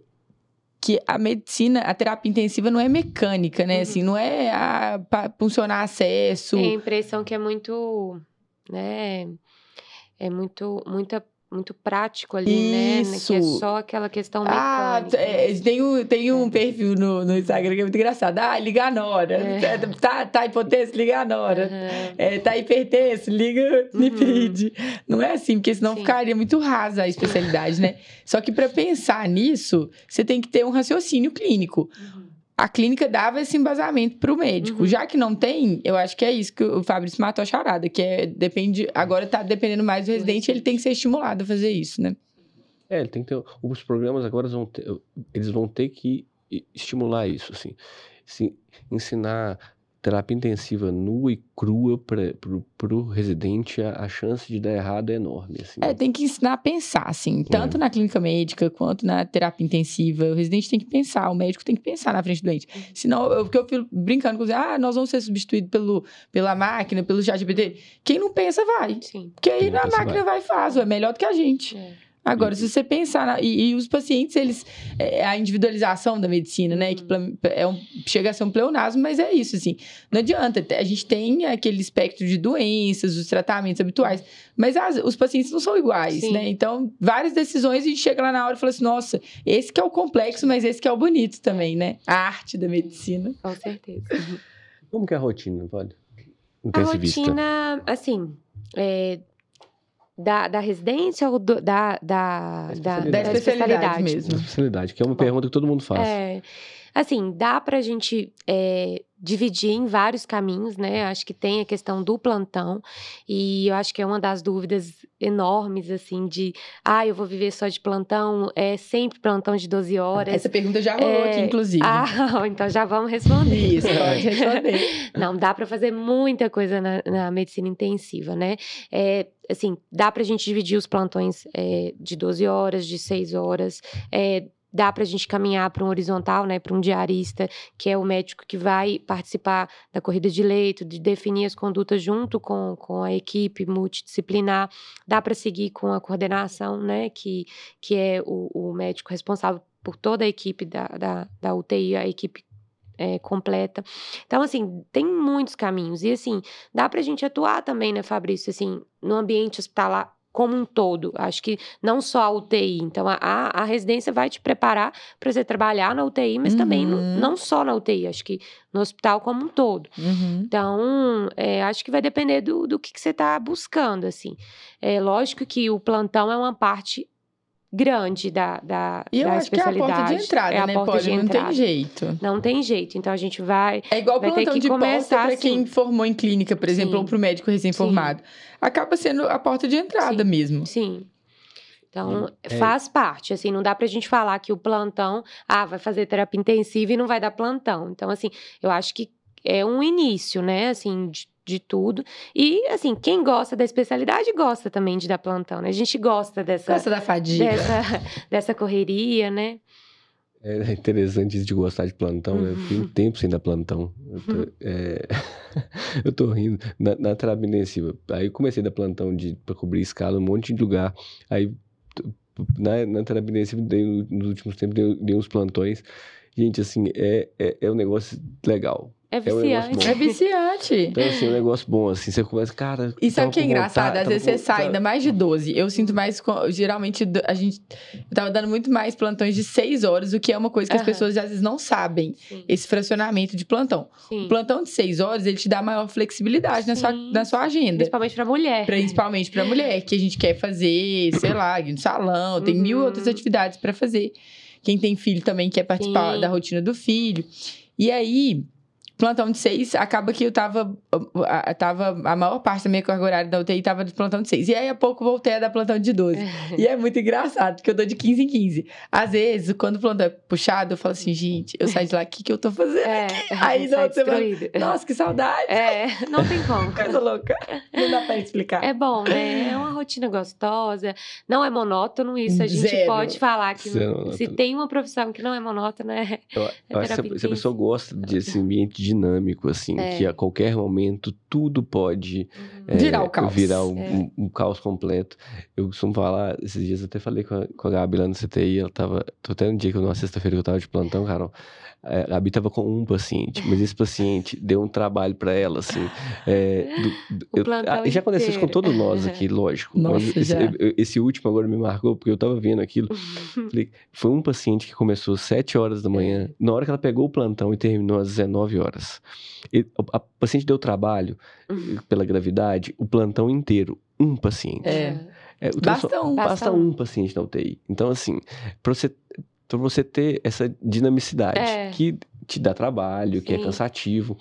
que a medicina, a terapia intensiva não é mecânica, né? Uhum. Assim, não é para funcionar acesso. Tem a impressão que é muito, né? É muito, muita muito prático ali, Isso. né? Que é só aquela questão ah, mecânica. Ah, é, tem um, tem um é. perfil no, no Instagram que é muito engraçado. Ah, liga na hora. É. Tá, tá hipotenso, liga na hora. Uhum. É, tá hipertenso, liga lipide. Uhum. Não é assim, porque senão Sim. ficaria muito rasa a especialidade, né? Só que para pensar nisso, você tem que ter um raciocínio clínico. Uhum a clínica dava esse embasamento para o médico. Uhum. Já que não tem, eu acho que é isso que o Fabrício matou a charada, que é depende, agora está dependendo mais do residente, ele tem que ser estimulado a fazer isso, né? É, ele tem que ter, os programas agora vão ter, eles vão ter que estimular isso, assim, assim ensinar terapia intensiva nua e crua para o residente, a, a, chance de dar errado é enorme. Assim. É, tem que ensinar a pensar, assim, tanto é. na clínica médica quanto na terapia intensiva. O residente tem que pensar, o médico tem que pensar na frente do doente. Uhum. Senão, eu, porque eu fico brincando com você, ah, nós vamos ser substituídos pelo, pela máquina, pelo chat GPT. Quem não pensa, vai. Sim. Porque aí a máquina vai. vai e faz, é melhor do que a gente. É. Agora, se você pensar. Na, e, e, os pacientes, eles. É, é a individualização da medicina, né? Que uhum. é um, chega a ser um pleonasmo, mas é isso, assim. Não adianta. A gente tem aquele espectro de doenças, os tratamentos habituais, mas as, os pacientes não são iguais, Sim. né? Então, várias decisões a gente chega lá na hora e fala assim: nossa, esse que é o complexo, mas esse que é o bonito também, né? A arte da medicina. Com certeza. Como que é a rotina, pode? A rotina, assim. É, Da, da residência ou do, da, da, da, da, especialidade, especialidade mesmo? Da especialidade, que é uma Bom, pergunta que todo mundo faz. É, assim, dá pra gente é, dividir em vários caminhos, né? Acho que tem a questão do plantão, e eu acho que é uma das dúvidas enormes, assim, de ah, eu vou viver só de plantão, é sempre plantão de 12 horas. Essa pergunta já rolou é... aqui, inclusive. Ah, então já vamos responder. Isso, pode responder. Não, dá para fazer muita coisa na, na, medicina intensiva, né? É, assim, dá pra gente dividir os plantões é, de 12 horas, de 6 horas, é, dá para a gente caminhar para um horizontal, né, para um diarista, que é o médico que vai participar da corrida de leito, de definir as condutas junto com, com a equipe multidisciplinar. Dá para seguir com a coordenação, né, que, que é o, o médico responsável por toda a equipe da, da, da UTI, a equipe é, completa. Então, assim, tem muitos caminhos. E, assim, dá para a gente atuar também, né, Fabrício, assim, no ambiente hospitalar como um todo. Acho que não só a UTI. Então, a, a residência vai te preparar para você trabalhar na UTI, mas uhum. também no, uhum. não só na UTI, acho que no hospital como um todo. Uhum. Então, é, acho que vai depender do, do que, que você está buscando, assim. É lógico que o plantão é uma parte grande da, da, e eu da acho especialidade. Que é a porta de entrada, é a né, porta Poli? não entrada. tem jeito. Não tem jeito. Então a gente vai. É igual vai plantão ter que de começar para quem formou em clínica, por exemplo, Sim. ou para o médico recém-formado. Acaba sendo a porta de entrada Sim. mesmo. Sim. Então, é. faz parte, assim, não dá pra gente falar que o plantão, ah, vai fazer terapia intensiva e não vai dar plantão. Então, assim, eu acho que é um início, né, assim, de de tudo. E, assim, quem gosta da especialidade gosta também de dar plantão, né? A gente gosta dessa. Gosta da fadiga. Dessa, dessa correria, né? É interessante isso de gostar de plantão, uhum. né? Eu um uhum. tempo sem dar plantão. Eu tô, uhum. é... eu tô rindo. Na, na terapia intensiva. Aí eu comecei a dar plantão de, pra cobrir escala, um monte de lugar. Aí na, na dei, nos últimos tempos, dei, dei uns plantões. Gente, assim, é, é, é um negócio legal. É viciante. É, um é viciante. Então, assim, é um negócio bom, assim, você começa, cara. E sabe o que é engraçado? Às vezes você sai ainda mais de 12. Eu sinto mais. Geralmente, a gente. Eu tava dando muito mais plantões de 6 horas, o que é uma coisa que uhum. as pessoas às vezes não sabem. Sim. Esse fracionamento de plantão. Sim. O plantão de 6 horas, ele te dá maior flexibilidade na sua, na sua agenda. Principalmente pra mulher. Principalmente pra mulher, que a gente quer fazer, sei lá, no salão, tem uhum. mil outras atividades para fazer. Quem tem filho também quer participar Sim. da rotina do filho. E aí plantão de seis, acaba que eu tava, tava. A maior parte da minha carga horária da UTI tava de plantão de seis. E aí, a pouco, voltei a dar plantão de 12. e é muito engraçado, porque eu dou de 15 em 15. Às vezes, quando o plantão é puxado, eu falo assim, gente, eu saio de lá, o que, que eu tô fazendo? É, aí, não, você vai, Nossa, que saudade. É, não tem como. Coisa louca. Não dá pra explicar. É bom, né? É uma rotina gostosa. Não é monótono isso. A gente Zero. pode falar que Zero. se tem uma profissão que não é monótona, é. Eu, eu acho que se a pessoa gosta desse ambiente de dinâmico, assim, é. que a qualquer momento tudo pode uhum. é, virar o caos. Virar um, é. um, um, caos completo. Eu costumo falar, esses dias eu até falei com a, com a Gabi lá no CTI, ela tava. Tô até no dia que eu, numa sexta-feira que eu tava de plantão, Carol. É, a Gabi tava com um paciente, mas esse paciente deu um trabalho para ela, assim. É, do, eu, a, já aconteceu isso com todos nós aqui, lógico. Nossa, esse, esse, último agora me marcou, porque eu tava vendo aquilo. Falei, foi um paciente que começou às 7 horas da manhã, é. na hora que ela pegou o plantão e terminou às 19 horas. E, a, a paciente deu trabalho uhum. pela gravidade, o plantão inteiro. Um paciente. É. É, basta um. Basta um paciente na UTI. Então, assim, para você para você ter essa dinamicidade é. que te dá trabalho, Sim. que é cansativo,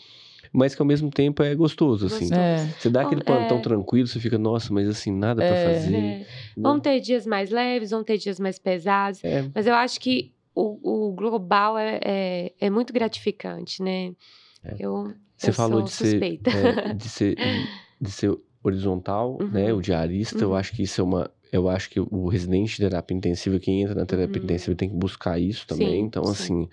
mas que ao mesmo tempo é gostoso, assim. É. Você dá aquele plantão é. tranquilo, você fica, nossa, mas assim, nada para é. fazer. É. Vão ter dias mais leves, vão ter dias mais pesados, é. mas eu acho que o, o global é, é, é, muito gratificante, né? Eu, você eu falou de ser, de ser, de ser horizontal, uhum. né? O diarista, uhum. eu acho que isso é uma eu acho que o residente de terapia intensiva, quem entra na terapia uhum. intensiva, tem que buscar isso também. Sim, então, sim. assim,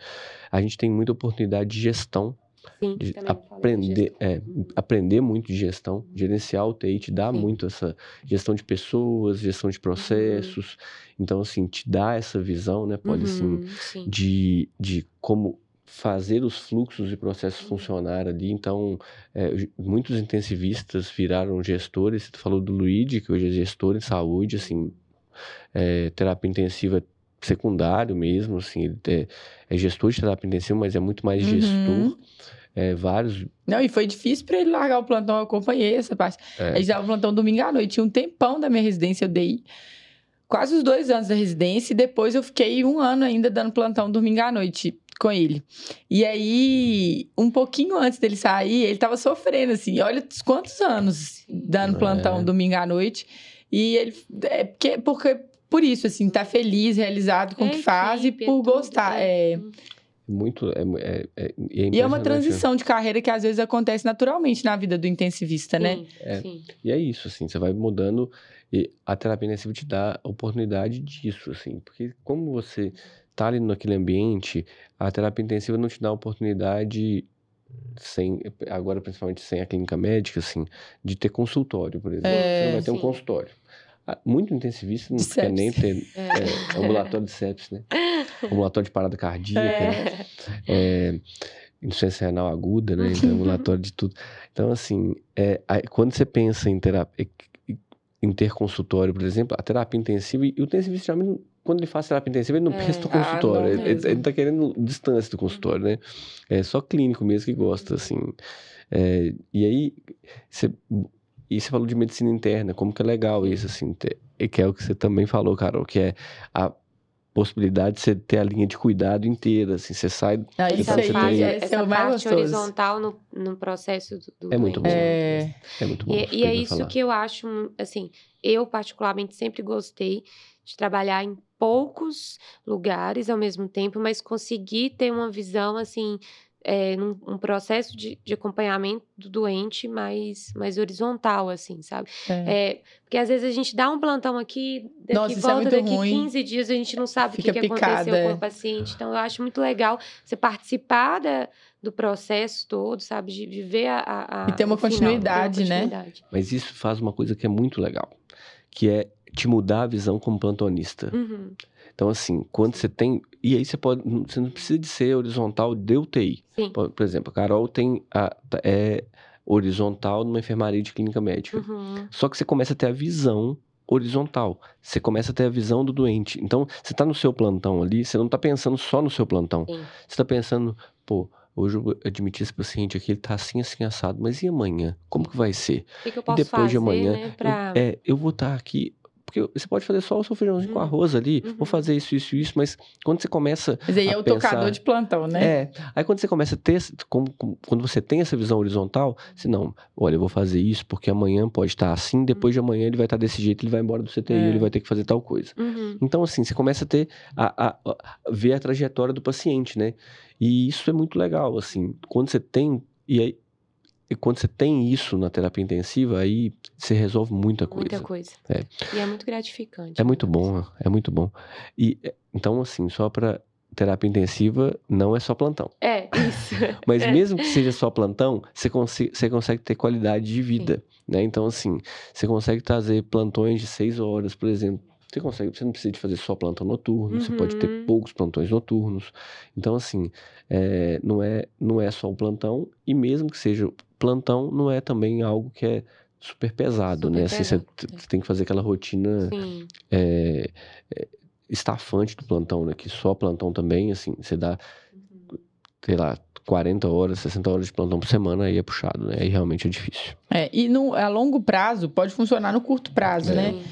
a gente tem muita oportunidade de gestão. Sim, de aprender, de é, aprender muito de gestão, gerenciar o TI te dá muito essa gestão de pessoas, gestão de processos. Uhum. Então, assim, te dá essa visão, né? Pode, assim, uhum, de, de como fazer os fluxos e processos funcionar ali. Então, é, muitos intensivistas viraram gestores. Você falou do Luigi, que hoje é gestor em saúde, assim, é, terapia intensiva secundário mesmo, assim, é, é, gestor de terapia intensiva, mas é muito mais uhum. gestor. é, vários. Não, e foi difícil para ele largar o plantão, eu acompanhei essa parte. É. Gente dava plantão domingo à noite, tinha um tempão da minha residência, eu dei quase os dois anos da residência e depois eu fiquei um ano ainda dando plantão domingo à noite com ele. E aí, um pouquinho antes dele sair, ele tava sofrendo, assim, olha quantos anos dando plantão é. domingo à noite. E ele. É porque, porque por isso, assim, tá feliz, realizado com o que faz e por gostar. É. é muito é, é, é, é e é uma transição né? de carreira que às vezes acontece naturalmente na vida do intensivista, né? sim, né? É, sim. E é isso, assim, você vai mudando e a terapia intensiva te dá a oportunidade disso, assim, porque como você tá ali naquele ambiente, a terapia intensiva não te dá a oportunidade sem agora principalmente sem a clínica médica assim de ter consultório por exemplo. É, você vai ter sim. um consultório. Ah, muito intensivista não quer nem ter é. É, ambulatório de sepsis né? Ambulatório de parada cardíaca é. é, insuficiência renal aguda né? Então, ambulatório de tudo. Então assim é, quando você pensa em terapia em ter consultório por exemplo a terapia intensiva e o intensivista geralmente quando ele faz terapia intensiva, ele não é. pensa no consultório. Ah, ele, ele, ele tá querendo distância do consultório, né? É só clínico mesmo que gosta, assim. É, e aí, você, e você falou de medicina interna, como que é legal isso, assim, ter, que é o que você também falou, Carol, que é a possibilidade de você ter a linha de cuidado inteira, assim, você sai... Ah, isso aí, tem... essa é parte horizontal no, no processo do, do É muito bom. É, é muito bom. E, e é isso falar. que eu acho, assim, eu particularmente sempre gostei de trabalhar em poucos lugares ao mesmo tempo, mas conseguir ter uma visão assim, é, num, um processo de, de, acompanhamento do doente mais, mais horizontal, assim, sabe? É. É, porque às vezes a gente dá um plantão aqui, daqui Nossa, é volta, daqui ruim. 15 dias a gente não sabe Fica o que, que aconteceu com o é. paciente. Então eu acho muito legal você participar da, do processo todo, sabe? De, de ver a, a, E ter uma, continuidade, final, ter uma continuidade, né? Mas isso faz uma coisa que é muito legal, que é te mudar a visão como plantonista. Uhum. Então, assim, quando você tem. E aí você pode. Você não precisa de ser horizontal de UTI. Sim. Por, por exemplo, a Carol tem. A, tá, é horizontal numa enfermaria de clínica médica. Uhum. Só que você começa a ter a visão horizontal. Você começa a ter a visão do doente. Então, você está no seu plantão ali, você não está pensando só no seu plantão. Sim. Você está pensando, pô, hoje eu admiti esse paciente aqui, ele está assim, assim, assado, mas e amanhã? Como que vai ser? O que, que eu posso e depois fazer, de amanhã, né, pra... eu, é, eu vou estar tá aqui porque você pode fazer só o seu feijãozinho uhum. com arroz ali, uhum. vou fazer isso, isso, isso, mas quando você começa. Mas aí é o pensar, tocador de plantão, né? É. Aí quando você começa a ter, como, como, quando você tem essa visão horizontal, você não, olha, eu vou fazer isso porque amanhã pode estar assim, depois de amanhã ele vai estar desse jeito, ele vai embora do CTI, é. ele vai ter que fazer tal coisa. Uhum. Então, assim, você começa a ter, a, a, a ver a trajetória do paciente, né? E isso é muito legal, assim, quando você tem. E aí, e quando você tem isso na terapia intensiva, aí você resolve muita coisa. Muita coisa. É. E é muito gratificante. É muito bom, é muito bom. E é, então, assim, só para terapia intensiva não é só plantão. É, isso. Mas é. mesmo que seja só plantão, você, consegue, você consegue ter qualidade de vida, Sim. né? Então, assim, você consegue trazer plantões de seis horas, por exemplo. Você consegue, você não precisa de fazer só plantão noturno, uhum. você pode ter uhum. poucos plantões noturnos. Então, assim, é, não, é, não é só o plantão, e mesmo que seja plantão, não é também algo que é super pesado, super né? Assim, você, você, tem que fazer aquela rotina é, é, estafante do plantão, né? Que só plantão também, assim, você dá, uhum. sei lá, 40 horas, 60 horas de plantão por semana, aí é puxado, né? Aí realmente é difícil. É, e no, a longo prazo, pode funcionar no curto prazo, é, né?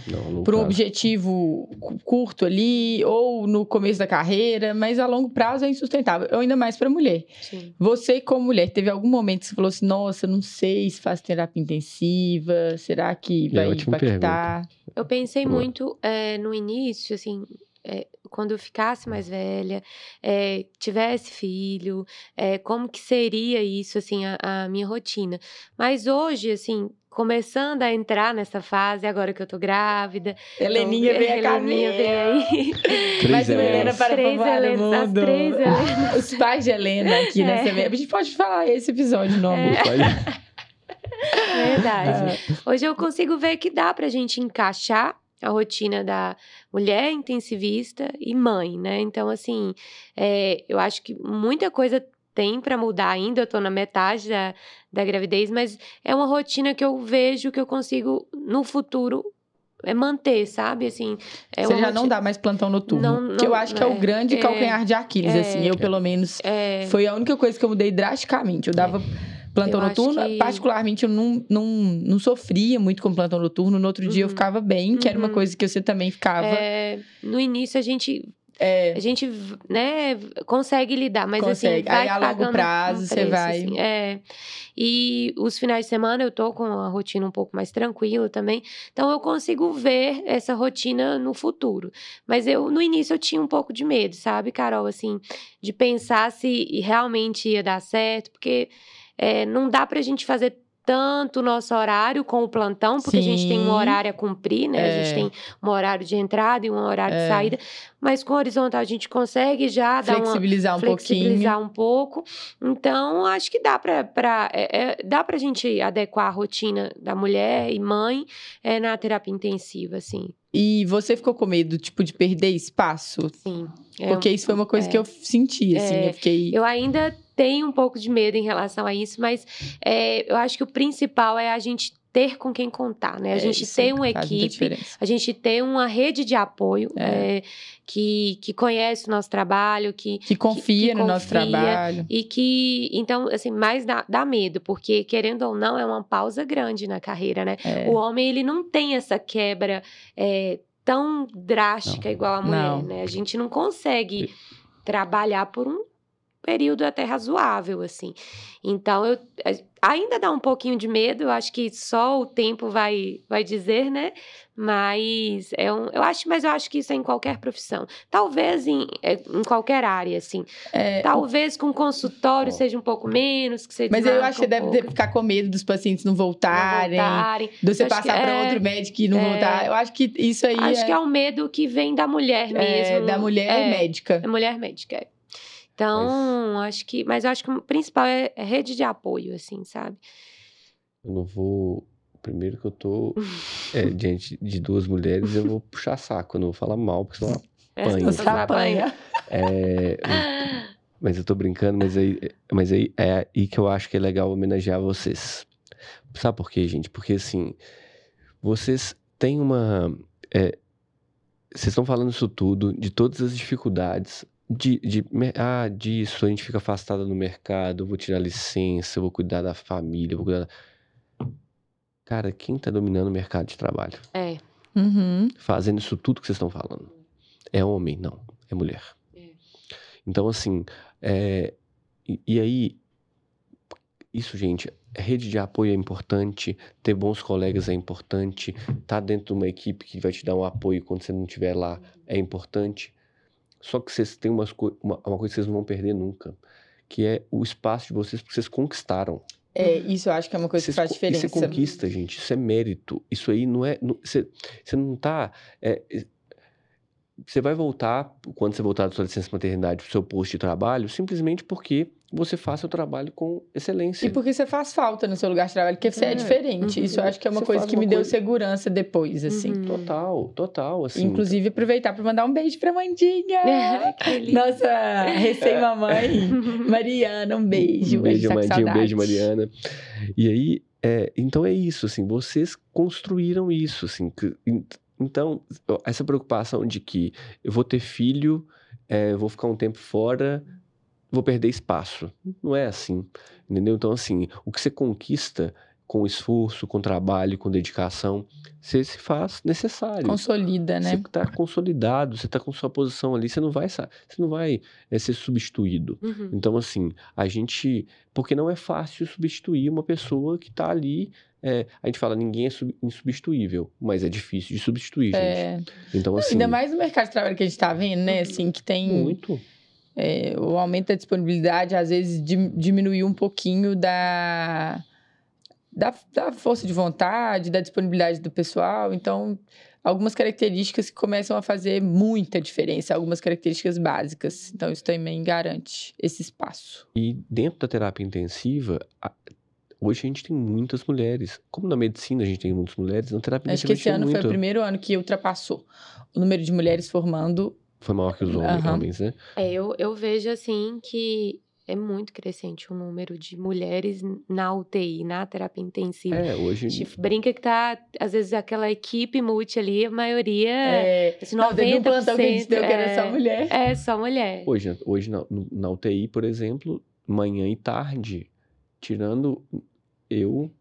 Por um objetivo curto ali, ou no começo da carreira, mas a longo prazo é insustentável, ainda mais para mulher. Sim. Você, como mulher, teve algum momento que você falou assim, nossa, não sei se faz terapia intensiva, será que vai é impactar? Pergunta. Eu pensei Boa. muito é, no início, assim, é, quando eu ficasse mais velha, é, tivesse filho, é, como que seria isso, assim, a, a, minha rotina. Mas hoje, assim, começando a entrar nessa fase, agora que eu tô grávida. Heleninha então, vem a Heleninha vem aí. Mais uma Helena para três Helenas, As três Helenas. Os pais de Helena aqui, né? A gente pode falar esse episódio novo. É. Verdade. É. Hoje eu consigo ver que dá pra gente encaixar a rotina da mulher intensivista e mãe, né? Então, assim, é, eu acho que muita coisa tem para mudar ainda. Eu tô na metade da, da gravidez, mas é uma rotina que eu vejo que eu consigo, no futuro, é manter, sabe? Assim, é Você já não dá mais plantão noturno. Não, não, que eu acho que é o grande é, calcanhar de Aquiles, assim. Eu, pelo menos, foi a única coisa que eu mudei drasticamente. Eu dava plantão eu noturno, que... particularmente, eu não, não, não sofria muito com plantão noturno. No outro uhum. dia eu ficava bem, que uhum. era uma uhum. coisa que você também ficava. É, no início a gente é. A gente, né, consegue lidar, mas assim, consegue. assim, vai Aí a longo prazo você vai. Assim, é. E os finais de semana eu tô com a rotina um pouco mais tranquila também. Então eu consigo ver essa rotina no futuro. Mas eu no início eu tinha um pouco de medo, sabe, Carol, assim, de pensar se realmente ia dar certo, porque é, não dá pra gente fazer tanto o nosso horário com o plantão, porque Sim. a gente tem um horário a cumprir, né? É. A gente é. tem um horário de entrada e um horário é. de saída, mas com o horizontal a gente consegue já dar flexibilizar uma, um flexibilizar pouquinho. um pouco. Então, acho que dá para é, é, dá pra gente adequar a rotina da mulher e mãe é, na terapia intensiva, assim. E você ficou com medo, tipo, de perder espaço? Sim. Porque isso foi uma coisa que eu senti, assim, eu fiquei... Eu ainda tenho um pouco de medo em relação a isso, mas é, eu acho que o principal é a gente ter com quem contar, né? A é, gente ter uma equipe, a gente ter uma rede de apoio é. É, que, que conhece o nosso trabalho, que, que confia que, que no confia, nosso trabalho. E que, então, assim, mais dá, dá, medo, porque, querendo ou não, é uma pausa grande na carreira, né? É. O homem, ele não tem essa quebra é, tão drástica não. igual a mulher, não. né? A gente não consegue trabalhar por um período até razoável, assim. Então, eu, ainda dá um pouquinho de medo, eu acho que só o tempo vai, vai dizer, né? Mas é um, eu acho, mas eu acho que isso é em qualquer profissão. Talvez em, é, em qualquer área, assim. É, Talvez com consultório seja um pouco menos, que você Mas eu acho que um deve ficar com medo dos pacientes não voltarem, não voltarem. de você passar para é, outro médico e não é, voltar. Eu acho que isso aí Acho é que é um medo que vem da mulher é, mesmo. da mulher médica. É mulher médica, então, mas... acho que. Mas eu acho que o principal é, é rede de apoio, assim, sabe? Eu não vou. Primeiro que eu tô é, diante de duas mulheres, eu vou puxar saco, eu não vou falar mal, porque senão apanha. Você apanha. É, mas eu tô brincando, mas aí, mas aí é aí que eu acho que é legal homenagear vocês. Sabe por quê, gente? Porque assim, vocês têm uma. É, vocês estão falando isso tudo, de todas as dificuldades, de, de, ah, disso, a gente fica afastada no mercado, vou tirar licença, vou cuidar da família, vou cuidar. Da... Cara, quem tá dominando o mercado de trabalho? É. Uhum. Fazendo isso tudo que vocês estão falando. É homem? Não. É mulher. É. Então, assim, é... E, e, aí, isso, gente, rede de apoio é importante, ter bons colegas é importante, estar tá dentro de uma equipe que vai te dar um apoio quando você não estiver lá é importante. Só que vocês têm umas uma, uma coisa que vocês não vão perder nunca, que é o espaço de vocês, porque vocês conquistaram. É, isso eu acho que é uma coisa que faz diferença. Isso é conquista, gente. Isso é mérito. Isso aí não é. Não, você, você não tá. É, você vai voltar, quando você voltar da sua licença maternidade, para o seu posto de trabalho, simplesmente porque você faça o trabalho com excelência. E porque você faz falta no seu lugar de trabalho, porque você é, é diferente. Uhum. Isso eu acho que é uma você coisa que me deu segurança depois, assim. Uhum. Total, total, assim. Inclusive, aproveitar para mandar um beijo pra Mandinha. Nossa recém-mamãe, Mariana, um beijo. Um beijo, tá Mandinha, um beijo, Mariana. E aí, é, então é isso, assim, vocês construíram isso, assim, que, então, essa preocupação de que eu vou ter filho, é, vou ficar um tempo fora, vou perder espaço. Não é assim, entendeu? Então, assim, o que você conquista com esforço, com trabalho, com dedicação, você se faz necessário. Consolida, né? Você está consolidado, você está com sua posição ali, você não vai, você não vai é, ser substituído. Uhum. Então, assim, a gente, porque não é fácil substituir uma pessoa que está ali. É, a gente fala ninguém é sub, insubstituível, mas é difícil de substituir, é. gente. Então, assim. Ainda mais no mercado de trabalho que a gente está vendo, né? Assim, que tem. Muito é, o aumento da disponibilidade às vezes diminuiu um pouquinho da, da, da, força de vontade, da disponibilidade do pessoal. Então, algumas características que começam a fazer muita diferença, algumas características básicas. Então, isso também garante esse espaço. E dentro da terapia intensiva, a... Hoje a gente tem muitas mulheres. Como na medicina a gente tem muitas mulheres, na terapia Acho que esse ano muito. foi o primeiro ano que ultrapassou o número de mulheres formando foi maior que os homens, uhum. homens né? É, eu, eu vejo assim que é muito crescente o número de mulheres na UTI, na terapia intensiva. É, hoje. A gente brinca que tá, às vezes, aquela equipe multi ali, a maioria. É, assim, 90%. Não, um plantão que a gente deu é, que era só mulher. É, só mulher. Hoje, hoje na, na UTI, por exemplo, manhã e tarde, tirando eu,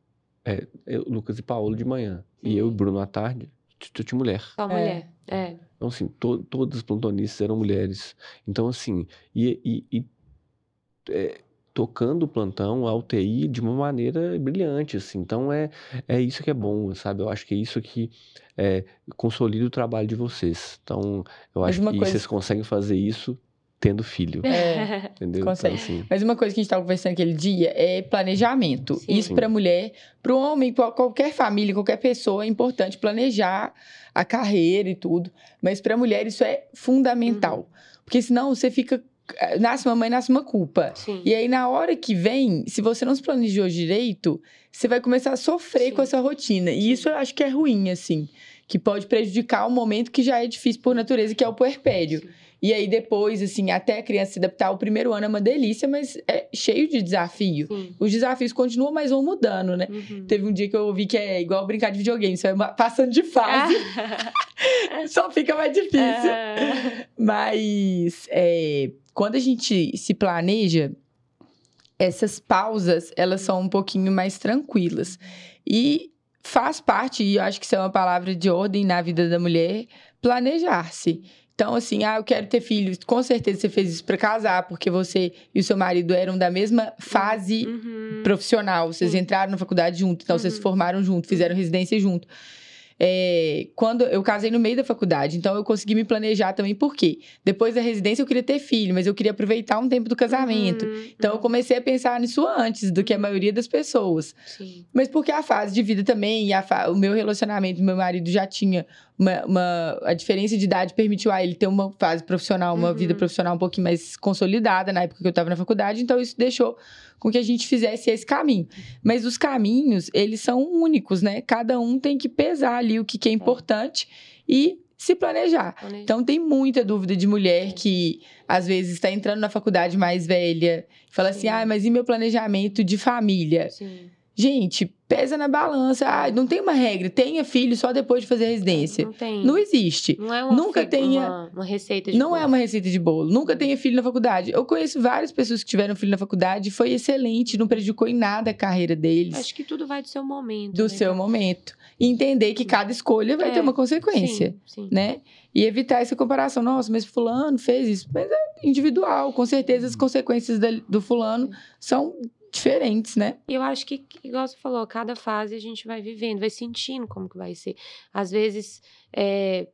é, eu Lucas e Paulo de manhã, Sim. e eu e Bruno à tarde, tinha mulher. Só mulher, é. é. Então, assim, to, todas as plantonistas eram mulheres. Então, assim, e, e, e é, tocando o plantão, a UTI, de uma maneira brilhante, assim. Então, é, é isso que é bom, sabe? Eu acho que é isso que é, consolida o trabalho de vocês. Então, eu acho que coisa... vocês conseguem fazer isso tendo filho. É, entendeu? Consegue. Então, assim... Mas uma coisa que a gente estava conversando aquele dia é planejamento. Sim. Isso para mulher, para o homem, para qualquer família, qualquer pessoa, é importante planejar a carreira e tudo. Mas para mulher isso é fundamental. Uhum. Porque senão você fica nasce uma mãe, nasce uma culpa. Sim. E aí, na hora que vem, se você não se planejou direito, você vai começar a sofrer Sim. com essa rotina. E isso eu acho que é ruim, assim. Que pode prejudicar o momento que já é difícil por natureza, que é o puerpério. Sim. E aí, depois, assim, até a criança se adaptar, o primeiro ano é uma delícia, mas é cheio de desafio. Sim. Os desafios continuam, mas vão mudando, né? Uhum. Teve um dia que eu ouvi que é igual brincar de videogame, você vai passando de fase. Só fica mais difícil. Ah. Mas é, quando a gente se planeja, essas pausas, elas são um pouquinho mais tranquilas. E faz parte, e eu acho que isso é uma palavra de ordem na vida da mulher, planejar-se. Então, assim, ah, eu quero ter filhos. Com certeza você fez isso para casar, porque você e o seu marido eram da mesma fase uhum. profissional. Vocês entraram na faculdade junto, então uhum. vocês se formaram junto, fizeram residência junto é, quando eu casei no meio da faculdade, então eu consegui me planejar também, por quê? Depois da residência eu queria ter filho, mas eu queria aproveitar um tempo do casamento. Uhum, então eu comecei a pensar nisso antes do que a maioria das pessoas. Sim. Mas porque a fase de vida também, e a o meu relacionamento, meu marido já tinha uma, uma, a diferença de idade permitiu a ele ter uma fase profissional, uma uhum. vida profissional um pouquinho mais consolidada na época que eu estava na faculdade, então isso deixou com que a gente fizesse esse caminho. Mas os caminhos, eles são únicos, né? Cada um tem que pesar ali o que, que é importante e se planejar. Planejar. Então tem muita dúvida de mulher que às vezes está entrando na faculdade mais velha, fala assim: "Ah, mas e meu planejamento de família?" Sim. Gente, pesa na balança. Ah, não tem uma regra. Tenha filho só depois de fazer residência. Não tem. Não existe. Não é uma, Nunca tenha, uma, uma receita de Não bolo. é uma receita de bolo. Nunca tenha filho na faculdade. Eu conheço várias pessoas que tiveram filho na faculdade. Foi excelente. Não prejudicou em nada a carreira deles. Acho que tudo vai do seu momento. Do né? seu momento. E entender que cada escolha vai é, ter uma consequência. Sim, sim. Né? E evitar essa comparação. Nossa, mas fulano fez isso. Mas é individual. Com certeza as consequências do fulano são diferentes, né? E eu acho que, igual você falou, cada fase a gente vai vivendo, vai sentindo como que vai ser. Às vezes, é,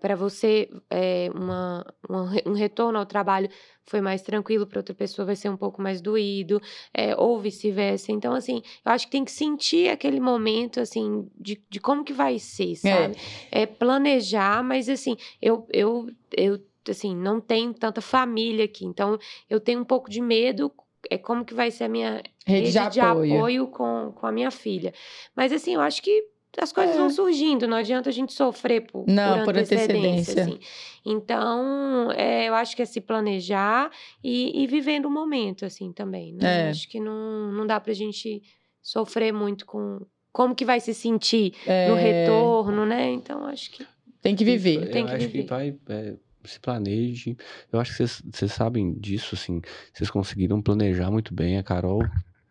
para você, é, uma, uma, um retorno ao trabalho foi mais tranquilo, para outra pessoa vai ser um pouco mais doído, é, ou vice-versa. Então, assim, eu acho que tem que sentir aquele momento, assim, de, de como que vai ser, é. sabe? É. é planejar, mas, assim, eu, eu, eu assim, não tenho tanta família aqui, então eu tenho um pouco de medo é como que vai ser a minha rede, rede de, apoio. de, apoio, com, com a minha filha. Mas assim, eu acho que as coisas é. vão surgindo, não adianta a gente sofrer por, não, por antecedência. Por antecedência. Assim. Então, é, eu acho que é se planejar e, e vivendo o momento, assim, também. Né? É. Acho que não, não dá pra gente sofrer muito com como que vai se sentir é. no retorno, né? Então, acho que... Tem que viver. Eu tem que acho viver. que vai é, se planeje. Eu acho que vocês sabem disso, assim. Vocês conseguiram planejar muito bem. A Carol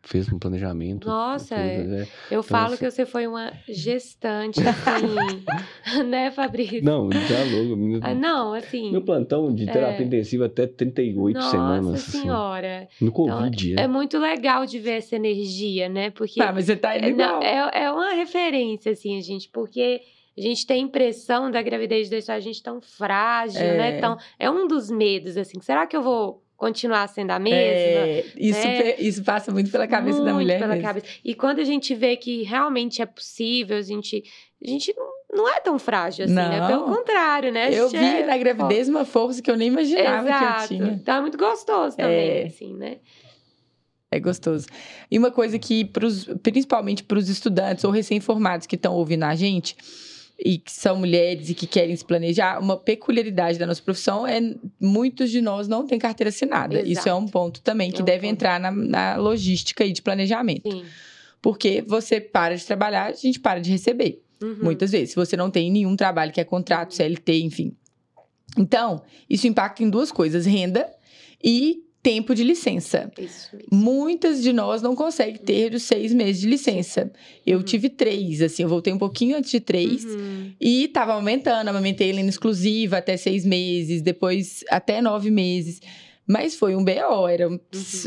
fez um planejamento. Nossa, tudo, é. né? eu então, falo assim... que você foi uma gestante, assim, né, Fabrício? Não, diálogo. Meu, ah, não, assim... Meu plantão de terapia é... intensiva até 38 Nossa semanas. Nossa assim. senhora. Assim, no Covid, então, é. é. muito legal de ver essa energia, né? Porque... Ah, mas você tá indo é, é, é uma referência, assim, gente, porque a gente tem a impressão da gravidez deixar a gente tão frágil, né? é. né? Então, é um dos medos, assim. Será que eu vou continuar sendo a mesma? É, isso, né? isso passa muito pela cabeça muito da mulher. Pela cabeça. E quando a gente vê que realmente é possível, a gente, a gente não, não é tão frágil assim, não. né? Pelo contrário, né? Eu vi é, na gravidez uma força que eu nem imaginava Exato. que eu tinha. Então é muito gostoso também, é. assim, né? É gostoso. E uma coisa que, pros, principalmente para os estudantes ou recém-formados que estão ouvindo a gente, e que são mulheres e que querem se planejar, uma peculiaridade da nossa profissão é muitos de nós não têm carteira assinada. Exato. Isso é um ponto também que é um deve ponto. entrar na, na, logística aí de planejamento. Sim. Porque você para de trabalhar, a gente para de receber. Uhum. Muitas vezes. Se você não tem nenhum trabalho que é contrato, CLT, enfim. Então, isso impacta em duas coisas: renda e tempo de licença. Isso, isso. Muitas de nós não conseguem ter os seis meses de licença. Eu uhum. tive três, assim, eu voltei um pouquinho antes de três uhum. e estava aumentando, amamentei ele exclusiva até seis meses, depois até nove meses. Mas foi um BO, era uhum.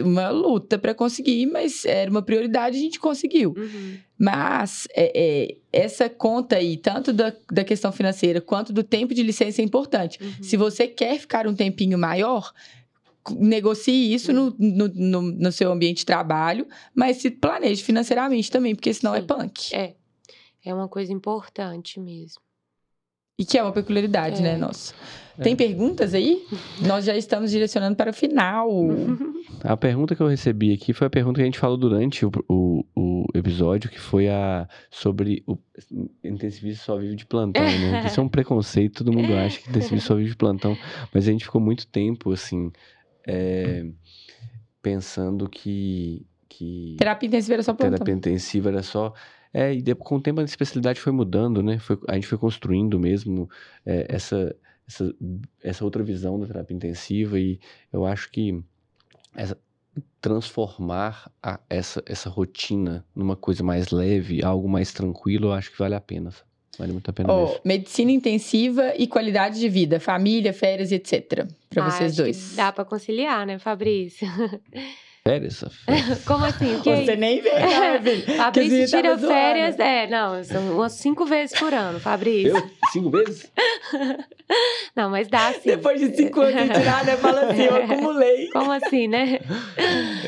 uma luta para conseguir, mas era uma prioridade, a gente conseguiu. Uhum. Mas é, é, essa conta aí, tanto da, da questão financeira quanto do tempo de licença, é importante. Uhum. Se você quer ficar um tempinho maior, negocie isso no, no, no, no, seu ambiente de trabalho, mas se planeje financeiramente também, porque senão é Sim, é punk. É. É uma coisa importante mesmo. E que é uma peculiaridade, né, é. né, nossa. Tem é. perguntas aí? Nós já estamos direcionando para o final. A pergunta que eu recebi aqui foi a pergunta que a gente falou durante o, o, o episódio, que foi a sobre o intensivista só vive de plantão, né? Isso é um preconceito, todo mundo acha que intensivista só vive de plantão, mas a gente ficou muito tempo, assim, é, pensando que, que... Terapia intensiva era só plantão. Terapia intensiva era só é, e com o tempo a especialidade foi mudando, né? Foi, a gente foi construindo mesmo é, essa, essa, essa outra visão da terapia intensiva e eu acho que essa, transformar a, essa, essa rotina numa coisa mais leve, algo mais tranquilo, eu acho que vale a pena. Vale muito a pena oh, Medicina intensiva e qualidade de vida, família, férias, etc. Para ah, vocês dois. dá para conciliar, né, Fabrício? Férias? Como assim? Que Você nem vê, né, Fabrício tira férias, é, não, são umas cinco vezes por ano, Fabrício. Eu? Cinco vezes? Não, mas dá sim. Depois de cinco anos de tirar, né? Fala assim, eu acumulei. Como assim, né?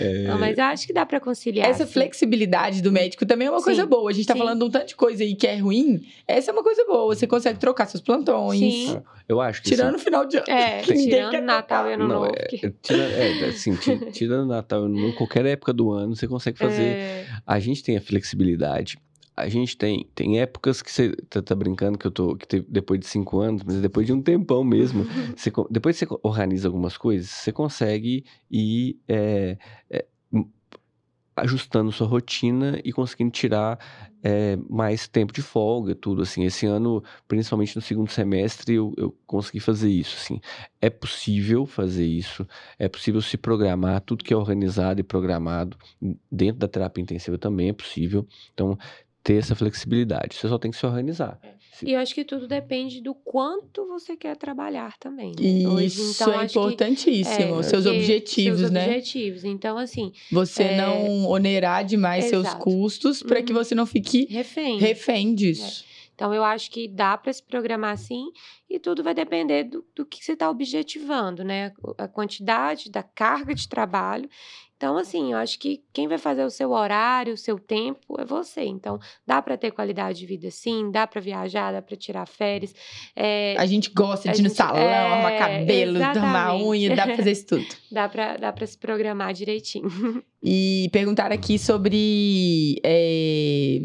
É... Não, mas eu acho que dá para conciliar. Essa flexibilidade do médico também é uma sim. coisa boa. A gente tá sim. falando de um tanto de coisa aí que é ruim. Essa é uma coisa boa. Você consegue trocar seus plantões. Sim. Eu acho que Tirando o final de ano. É, tirando Natal e Ano Novo. É, é, tira, é, assim, tirando Natal e Ano Novo, qualquer época do ano você consegue fazer. É... A gente tem a flexibilidade a gente tem, tem épocas que você tá, tá, brincando que eu tô, que teve, depois de cinco anos, mas depois de um tempão mesmo, você, depois que você organiza algumas coisas, você consegue ir é, é, ajustando sua rotina e conseguindo tirar é, mais tempo de folga, tudo assim. Esse ano, principalmente no segundo semestre, eu, eu consegui fazer isso, assim. É possível fazer isso, é possível se programar, tudo que é organizado e programado dentro da terapia intensiva também é possível. Então, ter essa flexibilidade. Você só tem que se organizar. E eu acho que tudo depende do quanto você quer trabalhar também. Né? Isso então, é importantíssimo. Que, é, seus objetivos, seus né? objetivos. Então, assim. Você é... não onerar demais Exato. seus custos para que uhum. você não fique refém, refém disso. É. Então, eu acho que dá para se programar assim e tudo vai depender do, do que você está objetivando, né? A quantidade da carga de trabalho então, assim, eu acho que quem vai fazer o seu horário, o seu tempo é você. Então, dá para ter qualidade de vida sim, dá para viajar, dá para tirar férias. É, a gente gosta de ir no salão, é, arrumar cabelo, arrumar unha, dá pra fazer isso tudo. dá para dá pra se programar direitinho. E perguntar aqui sobre. É,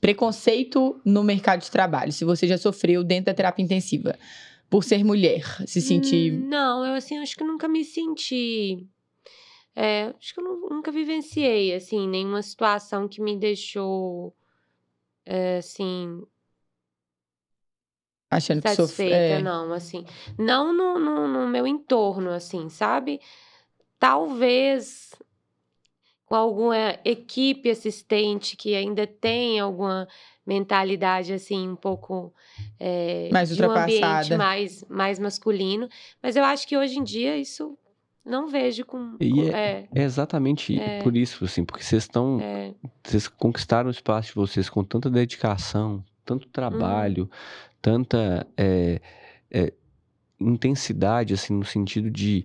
preconceito no mercado de trabalho, se você já sofreu dentro da terapia intensiva, por ser mulher, se sentir. Hum, não, eu assim, acho que nunca me senti é, acho que eu nunca vivenciei, assim, nenhuma situação que me deixou, é, assim... Achando que satisfeita, é. não, assim. Não no, no, no meu entorno, assim, sabe? Talvez alguma equipe assistente que ainda tem alguma mentalidade assim um pouco é, mais de um ambiente mais mais masculino mas eu acho que hoje em dia isso não vejo com. E é, é, é exatamente é, por isso, assim, porque vocês estão. É. Vocês conquistaram o espaço de vocês com tanta dedicação, tanto trabalho, uhum. tanta é, é, intensidade, assim, no sentido de,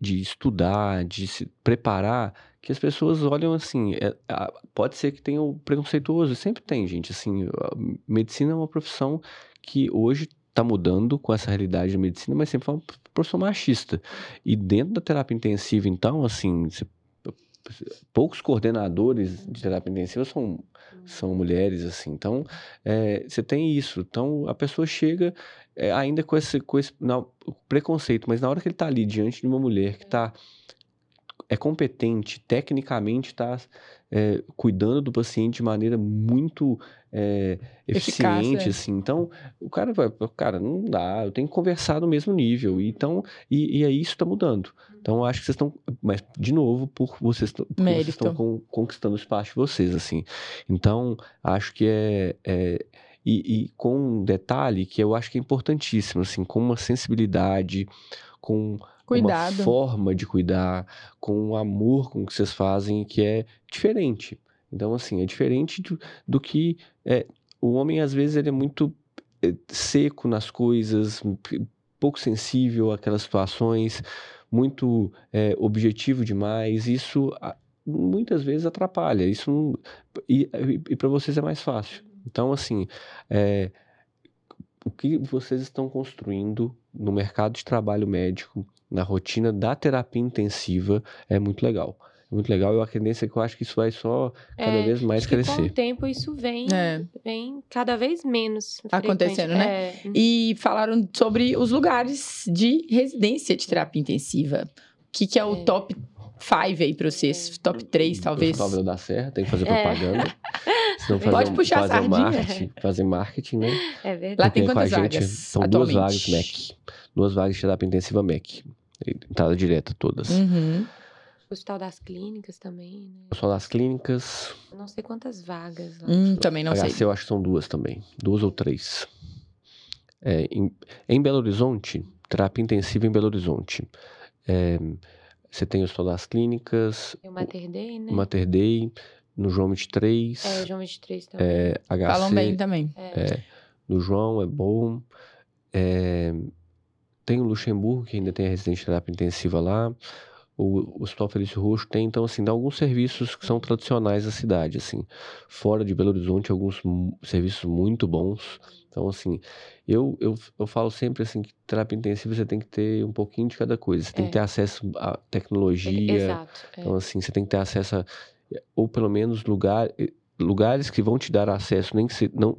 de estudar, de se preparar, que as pessoas olham assim. É, pode ser que tenha o preconceituoso, sempre tem, gente. Assim, medicina é uma profissão que hoje está mudando com essa realidade da medicina, mas sempre foi uma profissão machista. E dentro da terapia intensiva, então, assim, você poucos coordenadores de terapia intensiva são, são mulheres, assim. Então, é, você tem isso. Então, a pessoa chega é, ainda com esse, com esse preconceito, mas na hora que ele está ali diante de uma mulher que está é competente, tecnicamente está é, cuidando do paciente de maneira muito é, eficiente, Eficaz, é. assim. Então, o cara vai, cara, não dá, eu tenho que conversar no mesmo nível. Então, e, e aí isso está mudando. Então, eu acho que vocês estão, mas de novo, por vocês, vocês estão con, conquistando o espaço de vocês, assim. Então, acho que é, é e, e, com um detalhe que eu acho que é importantíssimo, assim, com uma sensibilidade, com Cuidado. uma forma de cuidar, com um amor com que vocês fazem que é diferente. Então, assim, é diferente do, do que é, o homem, às vezes, ele é muito é, seco nas coisas, pouco sensível àquelas situações, muito é, objetivo demais. Isso muitas vezes atrapalha. Isso não, e, e para vocês é mais fácil. Então, assim, é, o que vocês estão construindo no mercado de trabalho médico, na rotina da terapia intensiva, é muito legal muito legal. Eu acredito que eu acho que isso vai só cada é, vez mais crescer. com o tempo isso vem, é. vem cada vez menos acontecendo, né? É. E falaram sobre os lugares de residência de terapia intensiva. O que, que é o é. top 5 aí para vocês? Top 3, talvez? O da Serra, tem que fazer é. Fazer Pode um, puxar fazer a sardinha. Marketing, fazer marketing, né? É verdade. Lá tem quantas vagas? Gente, são duas vagas MEC. Duas vagas de terapia intensiva MEC. Entrada direta todas. Uhum. Hospital das Clínicas também, né? Hospital das Clínicas. Eu não sei quantas vagas lá. Hum, também não HC, sei. eu acho que são duas também. Duas ou três. É, em, em, Belo Horizonte, terapia intensiva em Belo Horizonte. É, você tem o Hospital das Clínicas. Tem o Mater Dei, né? Mater Dei. No João 23. É, João 23 também. É, HC, Falam bem também. É. é. no João é bom. É, tem o Luxemburgo, que ainda tem a residência de terapia intensiva lá o, Hospital Felício Roxo tem, então, assim, dá alguns serviços que são tradicionais da cidade, assim. Fora de Belo Horizonte, alguns serviços muito bons. Então, assim, eu, eu, eu falo sempre, assim, que terapia intensiva você tem que ter um pouquinho de cada coisa. Você é. tem que ter acesso à tecnologia. Exato. É. Então, assim, você tem que ter acesso a... Ou, pelo menos, lugar, lugares que vão te dar acesso, nem que você... Não,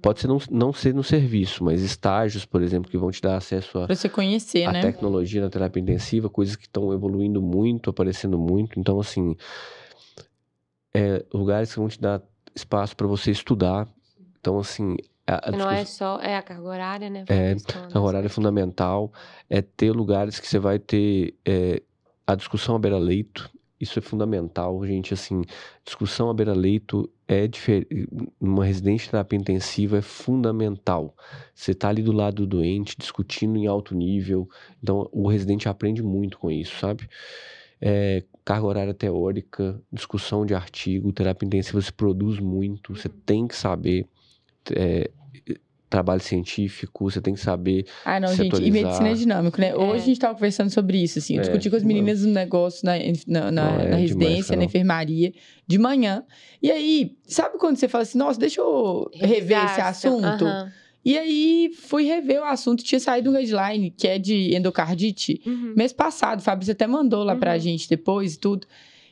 pode ser não, não ser no serviço, mas estágios, por exemplo, que vão te dar acesso a, pra você conhecer, a né? tecnologia na terapia intensiva, coisas que estão evoluindo muito, aparecendo muito. Então, assim, é, lugares que vão te dar espaço para você estudar. Então, assim. A, a não é só. É a carga horária, né? É, a carga horária é fundamental. É ter lugares que você vai ter é, a discussão à beira-leito. Isso é fundamental, gente. Assim, discussão à beira-leito é diferente. Numa residência de terapia intensiva é fundamental. Você está ali do lado do doente, discutindo em alto nível. Então, o residente aprende muito com isso, sabe? É, carga horária teórica, discussão de artigo, terapia intensiva se produz muito. Você tem que saber é, trabalho científico, você tem que saber. Ah, não, gente, e medicina é dinâmico, né? É. Hoje a gente estava conversando sobre isso, assim. Eu é, discuti com as meninas no negócio, na, na, na, é na residência, na enfermaria, de manhã. E aí, sabe quando você fala assim, nossa, deixa eu rever esse assunto? Uhum. E aí, fui rever o assunto, tinha saído um headline, que é de endocardite, uhum. mês passado, o Fabrício até mandou lá uhum. pra gente depois e tudo.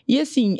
E assim,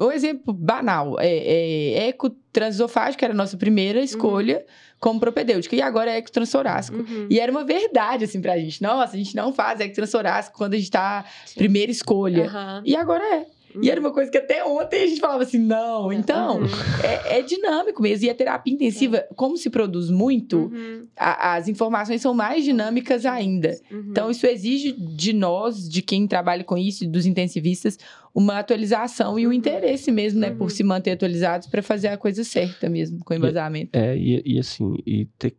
o exemplo banal é, é ecotransofágico, era a nossa primeira uhum. escolha uhum. como propedêutica, e agora é ectransorácico. Uhum. E era uma verdade, assim, pra gente. Nossa, a gente não faz ectransorácico quando a gente tá Sim. primeira escolha. Uhum. E agora é. E era uma coisa que até ontem a gente falava assim, não. Então, uhum. é, é, dinâmico mesmo. E a terapia intensiva, é. como se produz muito, uhum. a, as informações são mais dinâmicas ainda. Uhum. Então, isso exige de nós, de quem trabalha com isso, dos intensivistas, uma atualização e o um interesse mesmo, né, por uhum. se manter atualizados para fazer a coisa certa mesmo, com embasamento. É, e, e assim, e ter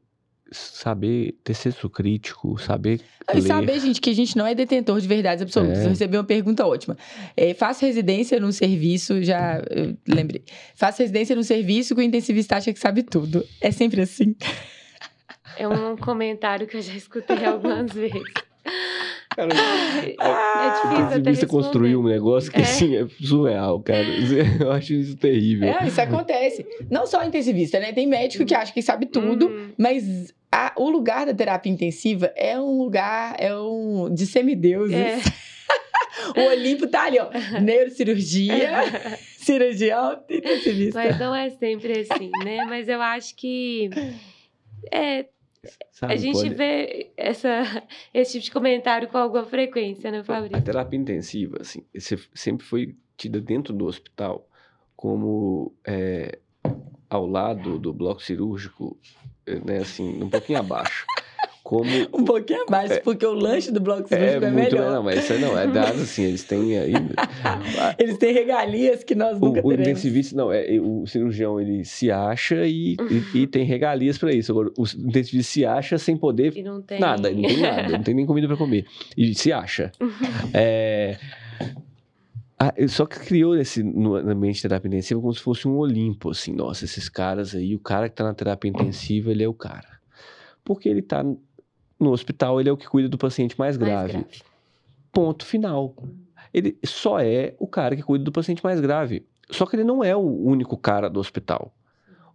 saber ter senso crítico, saber. E ler. saber, gente, que a gente não é detentor de verdades absolutas. É. Eu recebi uma pergunta ótima. É, faço residência num serviço, já lembrei. Faço residência num serviço que o intensivista acha que sabe tudo. É sempre assim. É um comentário que eu já escutei algumas vezes. Cara, é, é difícil até você construir um negócio que, é. assim, é surreal, cara. Eu acho isso terrível. É, isso acontece. Não só intensivista, né? Tem médico que acha que sabe tudo, uhum. mas a, o lugar da terapia intensiva é um lugar é um de semideuses. É. o Olimpo tá ali, ó. Neurocirurgia, cirurgião intensivista. Mas não é sempre assim, né? Mas eu acho que. É, Sabe, a gente pode... vê essa, esse tipo de comentário com alguma frequência, né, Fabrício? A terapia intensiva, assim, sempre foi tida dentro do hospital como é, ao lado do bloco cirúrgico, né, assim, um pouquinho abaixo. Como, um pouquinho abaixo, é, porque o lanche do bloco cirúrgico é, é muito, melhor. Não, mas isso não, é dado assim, eles têm aí... eles têm regalias que nós nunca o, teremos. O intensivista, não, é, o cirurgião, ele se acha e, e, e, tem regalias para isso. Agora, o intensivista se acha sem poder tem... nada, não tem nada, não tem nem comida para comer. E se acha. é... Ah, só que criou esse, no ambiente de terapia intensiva como se fosse um Olimpo, assim, nossa, esses caras aí, o cara que tá na terapia intensiva, ele é o cara. Porque ele tá no hospital, ele é o que cuida do paciente mais grave. Mais grave. Ponto final. Ele só é o cara que cuida do paciente mais grave. Só que ele não é o único cara do hospital.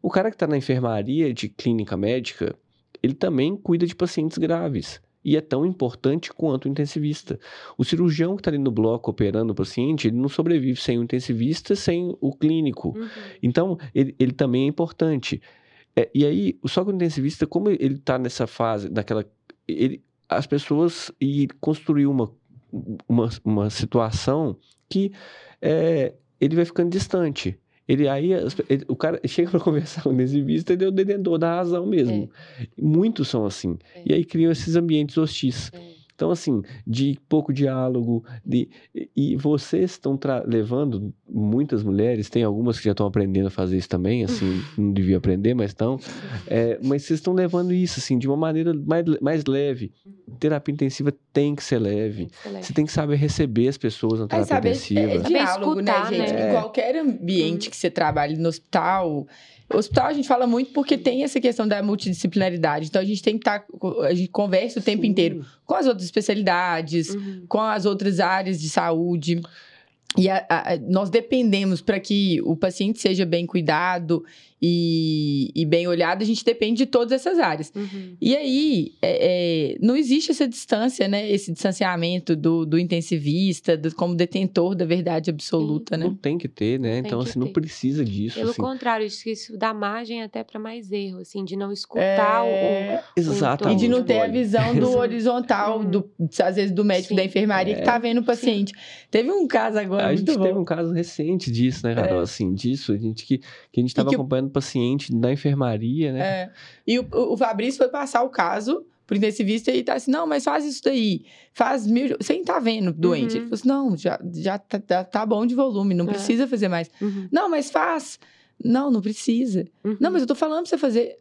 O cara que está na enfermaria de clínica médica, ele também cuida de pacientes graves e é tão importante quanto o intensivista. O cirurgião que está ali no bloco operando o paciente, ele não sobrevive sem o intensivista, sem o clínico. Uhum. Então, ele, ele, também é importante. É, e aí, só que o intensivista, como ele está nessa fase, naquela. Ele, as pessoas. E construiu uma, uma, uma situação que é, ele vai ficando distante. Ele aí, ele, o cara chega para conversar com o exibista e deu o detentor da razão mesmo. É. Muitos são assim. É. E aí criam esses ambientes hostis. É. Então, assim, de pouco diálogo, de, e vocês estão levando muitas mulheres, tem algumas que já estão aprendendo a fazer isso também, assim, não devia aprender, mas estão. É, mas vocês estão levando isso, assim, de uma maneira mais, mais leve. Terapia intensiva tem que ser leve. Você tem que saber receber as pessoas na terapia é saber, intensiva. É, é diálogo, né, escutar, né, gente? Né? Em qualquer ambiente que você trabalhe, no hospital, o hospital a gente fala muito porque tem essa questão da multidisciplinaridade. Então a gente tem que estar. Tá, a gente conversa o tempo Sim. inteiro com as outras especialidades, uhum. com as outras áreas de saúde. E a, a, nós dependemos para que o paciente seja bem cuidado e, e, bem olhado, a gente depende de todas essas áreas. Uhum. E aí, é, é, não existe essa distância, né? Esse distanciamento do, do intensivista, do, como detentor da verdade absoluta, Sim. né? Não tem que ter, né? Tem então, assim, ter. não precisa disso. Pelo assim. contrário, isso dá margem até para mais erro, assim, de não escutar é... o, Exatamente. E de não ter a visão do horizontal, do, às vezes, do médico Sim. da enfermaria que tá é. vendo o paciente. Sim. Teve um caso agora. A gente bom. teve um caso recente disso, né, Carol? É. Assim, disso, a gente que, que a gente estava acompanhando paciente da enfermaria, né? É. E o, o Fabrício foi passar o caso pro intensivista e tá assim, não, mas faz isso daí, faz mil... Você tá vendo doente? Uhum. Ele falou assim, não, já, já tá, tá bom de volume, não é. precisa fazer mais. Uhum. Não, mas faz. Não, não precisa. Uhum. Não, mas eu tô falando pra você fazer.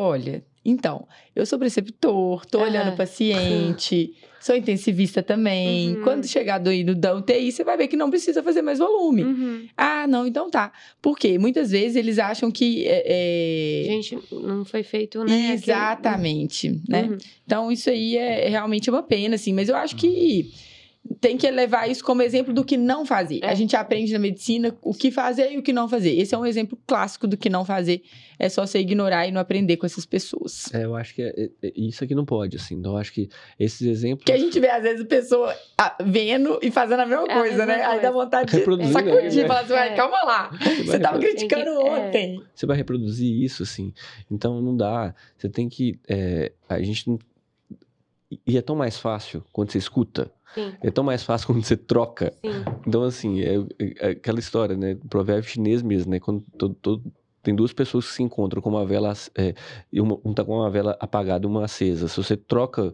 Olha, então, eu sou preceptor, tô olhando o paciente, sou intensivista também. Uhum. Quando chegar do ido da UTI, você vai ver que não precisa fazer mais volume. Uhum. Ah, não, então tá. Por quê? Muitas vezes eles acham que. É, é... Gente, não foi feito, né? Exatamente, Aquele... né? Uhum. Então, isso aí é realmente uma pena, assim. Mas eu acho que tem que levar isso como exemplo do que não fazer. É. A gente aprende na medicina o que fazer e o que não fazer. Esse é um exemplo clássico do que não fazer. É só você ignorar e não aprender com essas pessoas. É, eu acho que é, é, é isso aqui não pode, assim. Então, eu acho que esses exemplos. Que a gente vê, às vezes, a pessoa ah, vendo e fazendo a mesma é coisa, a mesma né? Coisa. Aí dá vontade de sacudir e falar assim, vai, calma lá. Você, você tava criticando que... ontem. Você vai reproduzir isso, assim. Então, não dá. Você tem que. a gente não. E é tão mais fácil quando você escuta Sim. É tão mais fácil quando você troca. Sim. Então, assim, é, é, aquela história, né? Provérbio chinês mesmo, né? Quando todo, todo, tem duas pessoas que se encontram com uma vela, é, uma, um tá com uma vela apagada e uma acesa. Se você troca,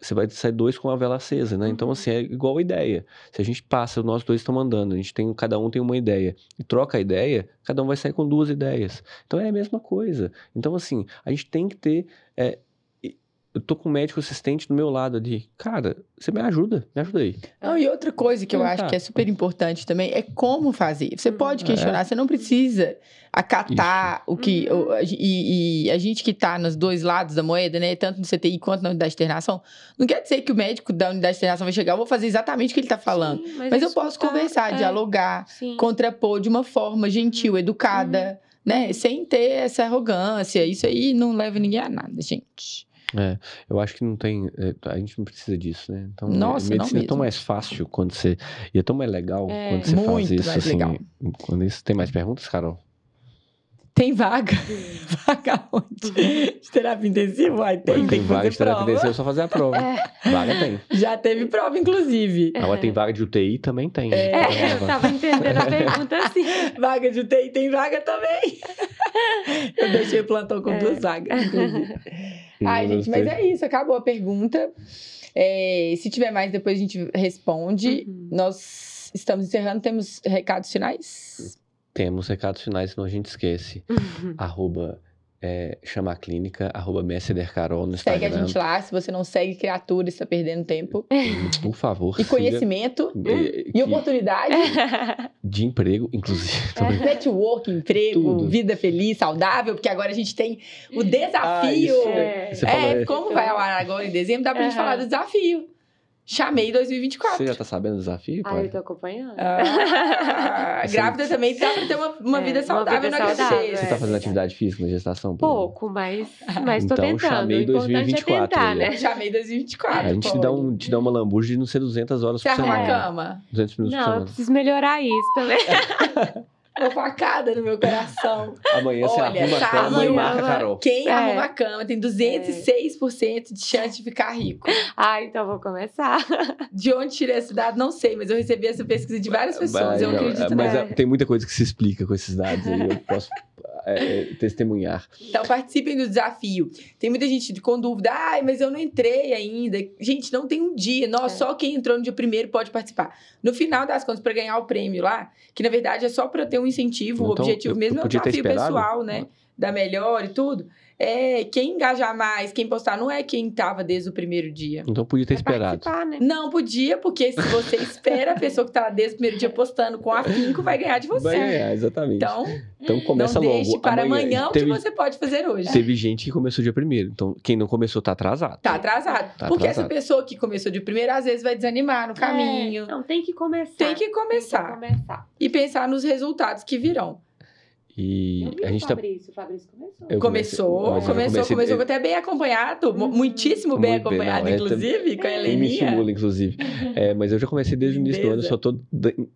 você vai sair dois com a vela acesa, né? Então, uhum. assim, é igual a ideia. Se a gente passa, nós dois estamos andando, a gente tem, cada um tem uma ideia, e troca a ideia, cada um vai sair com duas ideias. Então, é a mesma coisa. Então, assim, a gente tem que ter é, eu tô com um médico assistente do meu lado ali. Cara, você me ajuda, me ajuda aí. Não, e outra coisa que eu acho que é super importante também é como fazer. Você pode questionar, é. você não precisa acatar Isso. o que. Uhum. O, e, e, a gente que tá nos dois lados da moeda, né? Tanto no CTI quanto na unidade de internação, não quer dizer que o médico da unidade de internação vai chegar, eu vou fazer exatamente o que ele tá falando. Sim, mas, mas eu posso conversar, é. dialogar, Sim. contrapor de uma forma gentil, uhum. educada. Uhum. Né? Sem ter essa arrogância. Isso aí não leva ninguém a nada, gente. É, eu acho que não tem. É, a gente não precisa disso, né? Então, Nossa, medicina é tão mais fácil quando você. E é tão mais legal é, quando você faz isso. Assim, legal. Quando isso. Tem mais perguntas, Carol? Tem vaga. vaga onde? De terapia intensiva? Ai, tem, tem, tem vaga de terapia intensiva, é só fazer a prova. É. Vaga tem. Já teve prova, inclusive. Agora tem vaga de UTI, também tem. É, é eu tava entendendo a pergunta assim. vaga de UTI tem vaga também. eu deixei o plantão com é. duas vagas, inclusive. Ai, gente, mas é isso, acabou a pergunta. É, se tiver mais, depois a gente responde. Uhum. Nós estamos encerrando, temos recados finais? Temos recados finais, senão a gente esquece. Uhum. Arroba é, chama a clínica, arroba Carol no Instagram. Segue a gente lá, se você não segue criatura, está perdendo tempo. Por favor. E conhecimento e, e oportunidade. De emprego, inclusive. É, network, emprego, Tudo. vida feliz, saudável, porque agora a gente tem o desafio. Ah, é, é, como vai ao ar agora em dezembro, dá pra gente falar do desafio. Chamei 2024. Você já tá sabendo do desafio? Ah, eu tô acompanhando. Ah, grávida também dá pra ter uma, uma é, vida saudável uma vida na saudável, Você tá fazendo atividade física na gestação? Pouco, mas, mas tô então, tentando. chamei 2024. É tentar, né? Chamei 2024. A gente te dá, um, te dá uma lambuja de não ser 200 horas Você por semana. Você arruma a cama? 200 minutos não, por semana. eu preciso melhorar isso também. uma facada no meu coração. Amanhã você arruma a cama e marca Carol. Quem é. arruma a cama tem 206% de chance de ficar rico. Ah, então vou começar. De onde tirei esse dado, não sei, mas eu recebi essa pesquisa de várias pessoas. Mas, eu acredito Mas é, tem muita coisa que se explica com esses dados e eu posso é, é, testemunhar. Então participem do desafio. Tem muita gente com dúvida, ai, mas eu não entrei ainda. Gente, não tem um dia. Nossa, é. só quem entrou no dia primeiro pode participar. No final das contas, para ganhar o prêmio lá, que na verdade é só para ter um incentivo, então, o objetivo eu, mesmo eu é o desafio pessoal, né? Da melhor e tudo é quem engajar mais, quem postar, não é quem estava desde o primeiro dia. Então podia ter é esperado. Né? Não podia, porque se você espera, a pessoa que está lá desde o primeiro dia postando com afinco vai ganhar de você. Vai ganhar, exatamente. Então, então começa não logo. deixe para amanhã, amanhã o que você pode fazer hoje. Teve gente que começou dia primeiro, então quem não começou tá atrasado. Tá atrasado. Tá porque atrasado. essa pessoa que começou de primeiro, às vezes vai desanimar no é, caminho. É, não, tem que começar. Tem que começar. Tem que começar. E pensar nos resultados que virão. E a gente tá. Fabrício, tá... Fabrício começou. Eu começou, começou, comecei... começou até bem acompanhado, uhum. muitíssimo bem Muito acompanhado, bem, não, inclusive, é, com a Heleninha. me estimula, inclusive. é, mas eu já comecei desde o início do ano, só tô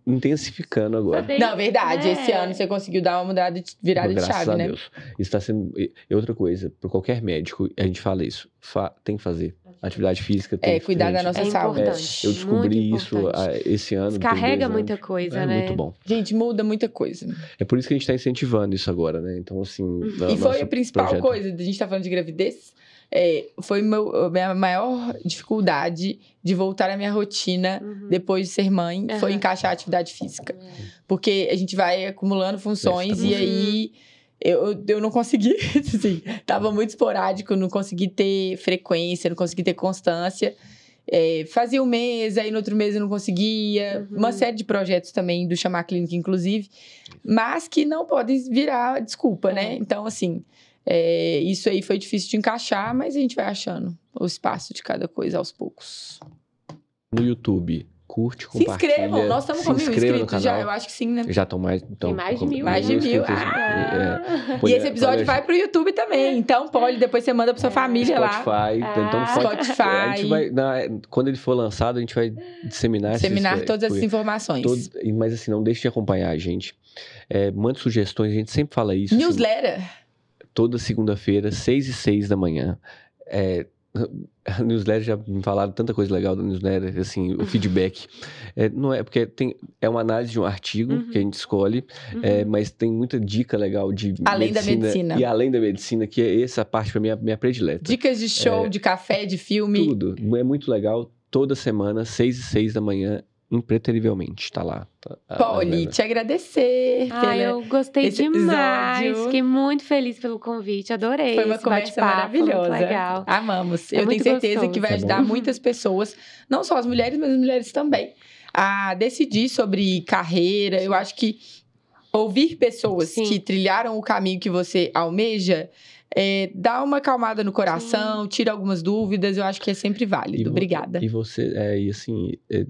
intensificando agora. Não, verdade, é. esse ano você conseguiu dar uma mudada, de, virada de chave, né? Deus. Isso tá sendo... E outra coisa, para qualquer médico, a gente fala isso, fa... tem que fazer atividade física. É, cuidar da nossa é saúde. É, eu descobri isso esse ano. Descarrega muita coisa, é né? Muito bom. Gente, muda muita coisa. É por isso que a gente está incentivando isso agora, né? Então, assim. Uhum. E foi a principal projeto. coisa, a gente está falando de gravidez. É, foi meu, minha maior dificuldade de voltar à minha rotina uhum. depois de ser mãe, uhum. foi encaixar a atividade física. Uhum. Porque a gente vai acumulando funções e aí eu, eu não consegui, assim, tava muito esporádico, não consegui ter frequência, não consegui ter constância. É, fazia um mês, aí no outro mês eu não conseguia. Uhum. Uma série de projetos também do Chamar Clínica, inclusive, mas que não podem virar desculpa, né? é. né? Então, assim, é, isso aí foi difícil de encaixar, mas a gente vai achando o espaço de cada coisa aos poucos. No YouTube, curte, compartilha. Se inscrevam, nós estamos com mil inscritos já, eu acho que sim, né? Já estão mais... Então, Tem mais de mil. Mais de mil. Ah. É, e esse episódio vai pro YouTube também, então pode, depois você manda pra sua é. família Spotify, lá. Então, Spotify. A gente vai, na, quando ele for lançado, a gente vai disseminar... Disseminar esses, todas essas informações. Todo, mas assim, não deixe de acompanhar a gente. É, mande sugestões, a gente sempre fala isso. Assim, Newsletter. Assim, toda segunda-feira, seis e seis da manhã. É, a newsletter já me falaram tanta coisa legal da newsletter, assim, o uhum. feedback. É, não é, porque tem, é uma análise de um artigo uhum. que a gente escolhe, é, uhum. é, mas tem muita dica legal de Além medicina, da medicina. E além da medicina, que é essa parte para mim é minha predileta. Dicas de show, é, de café, de filme. Tudo. É muito legal. Toda semana, seis e seis da manhã, impreterivelmente, tá lá. Tá, Polly, te agradecer. Ah, eu gostei demais. Episódio. Fiquei muito feliz pelo convite, adorei. Foi uma conversa maravilhosa. legal. Amamos. É eu tenho certeza gostoso. que vai ajudar tá muitas pessoas, não só as mulheres, mas as mulheres também, a decidir sobre carreira. Eu acho que ouvir pessoas Sim. que trilharam o caminho que você almeja é, dá uma acalmada no coração, Sim. tira algumas dúvidas, eu acho que é sempre válido. E Obrigada. E você, é, e assim, é,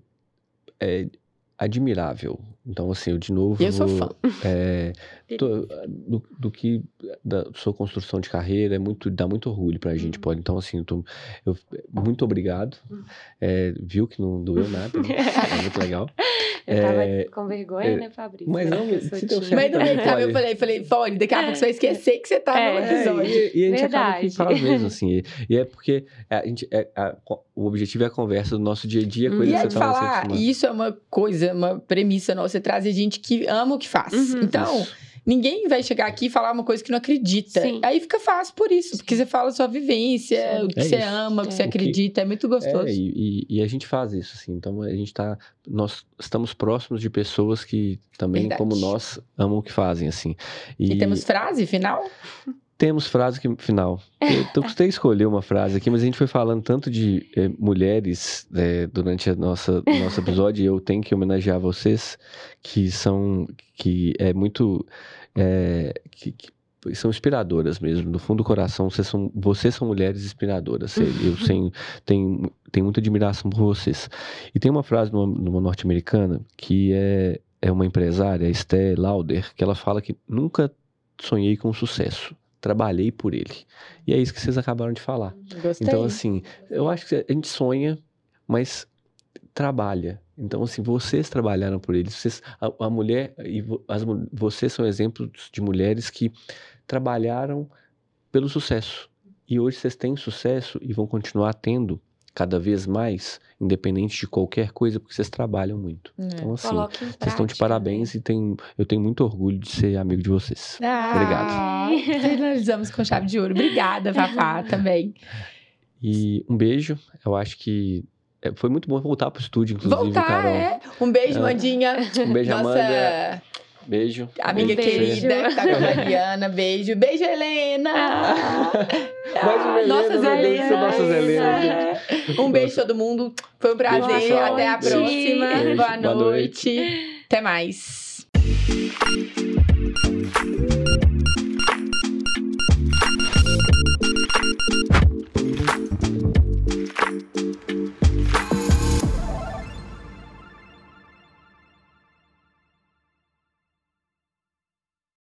é, admirável. Então, assim, eu de novo. Eu sou fã. É, tô, do, do, que da sua construção de carreira é muito, dá muito orgulho pra gente, uhum. pode. Então, assim, eu, tô, eu muito obrigado. Uhum. É, viu que não doeu nada, né? é muito legal. Eu tava é, com vergonha, é, né, Fabrício? Mas não, se deu certo. Mas no meio eu falei, falei, Fone, daqui a pouco você vai esquecer que você tá é, no episódio. E, e, a gente Verdade. acaba que fala mesmo, assim. E, e é porque a gente, é, a, o objetivo é a conversa do nosso dia a dia, coisa e que você tá falar, isso é uma coisa, uma premissa nossa, você trazer gente que ama o que faz. Uhum. Então... Isso Ninguém vai chegar aqui e falar uma coisa que não acredita. Sim. Aí fica fácil por isso, porque você fala a sua vivência, Sim. o que é você isso. ama, o que é. você acredita, é muito gostoso. É, e, e, a gente faz isso, assim. Então a gente tá. Nós estamos próximos de pessoas que também, Verdade. como nós, amam o que fazem, assim. E, e temos frase final? Temos frase que, final. Eu custei escolher uma frase aqui, mas a gente foi falando tanto de eh, mulheres eh, durante a nossa nosso episódio e eu tenho que homenagear vocês que são que é muito é, que, que, são inspiradoras mesmo. Do fundo do coração vocês são vocês são mulheres inspiradoras. Eu tenho, tenho, tenho muita admiração por vocês. E tem uma frase numa, numa norte-americana que é é uma empresária Esther Lauder que ela fala que nunca sonhei com sucesso trabalhei por ele. E é isso que vocês acabaram de falar. Gostei. Então, assim, eu acho que a gente sonha, mas trabalha. Então, assim, vocês trabalharam por ele. Vocês, a, a mulher, e as, vocês são exemplos de mulheres que trabalharam pelo sucesso. E hoje vocês têm sucesso e vão continuar tendo cada vez mais, independente de qualquer coisa, porque vocês trabalham muito. É. Então, assim, vocês estão de parabéns né? e tem, eu tenho muito orgulho de ser amigo de vocês. Ah, Obrigado. Finalizamos com chave de ouro. Obrigada, Fafá, também. E um beijo. Eu acho que é, foi muito bom voltar pro estúdio, inclusive, voltar, Carol. É. Um beijo, é. Mandinha. Um beijo, Nossa... Amanda. Beijo. Amiga um querida, que tá com a Mariana. Beijo. Beijo, Helena. Ah. Uma nossas Helena. Nossas Helena. Um beijo todo mundo. Foi um prazer. Beijo, Até a próxima. Beijo. Boa, noite. Boa noite. Até mais.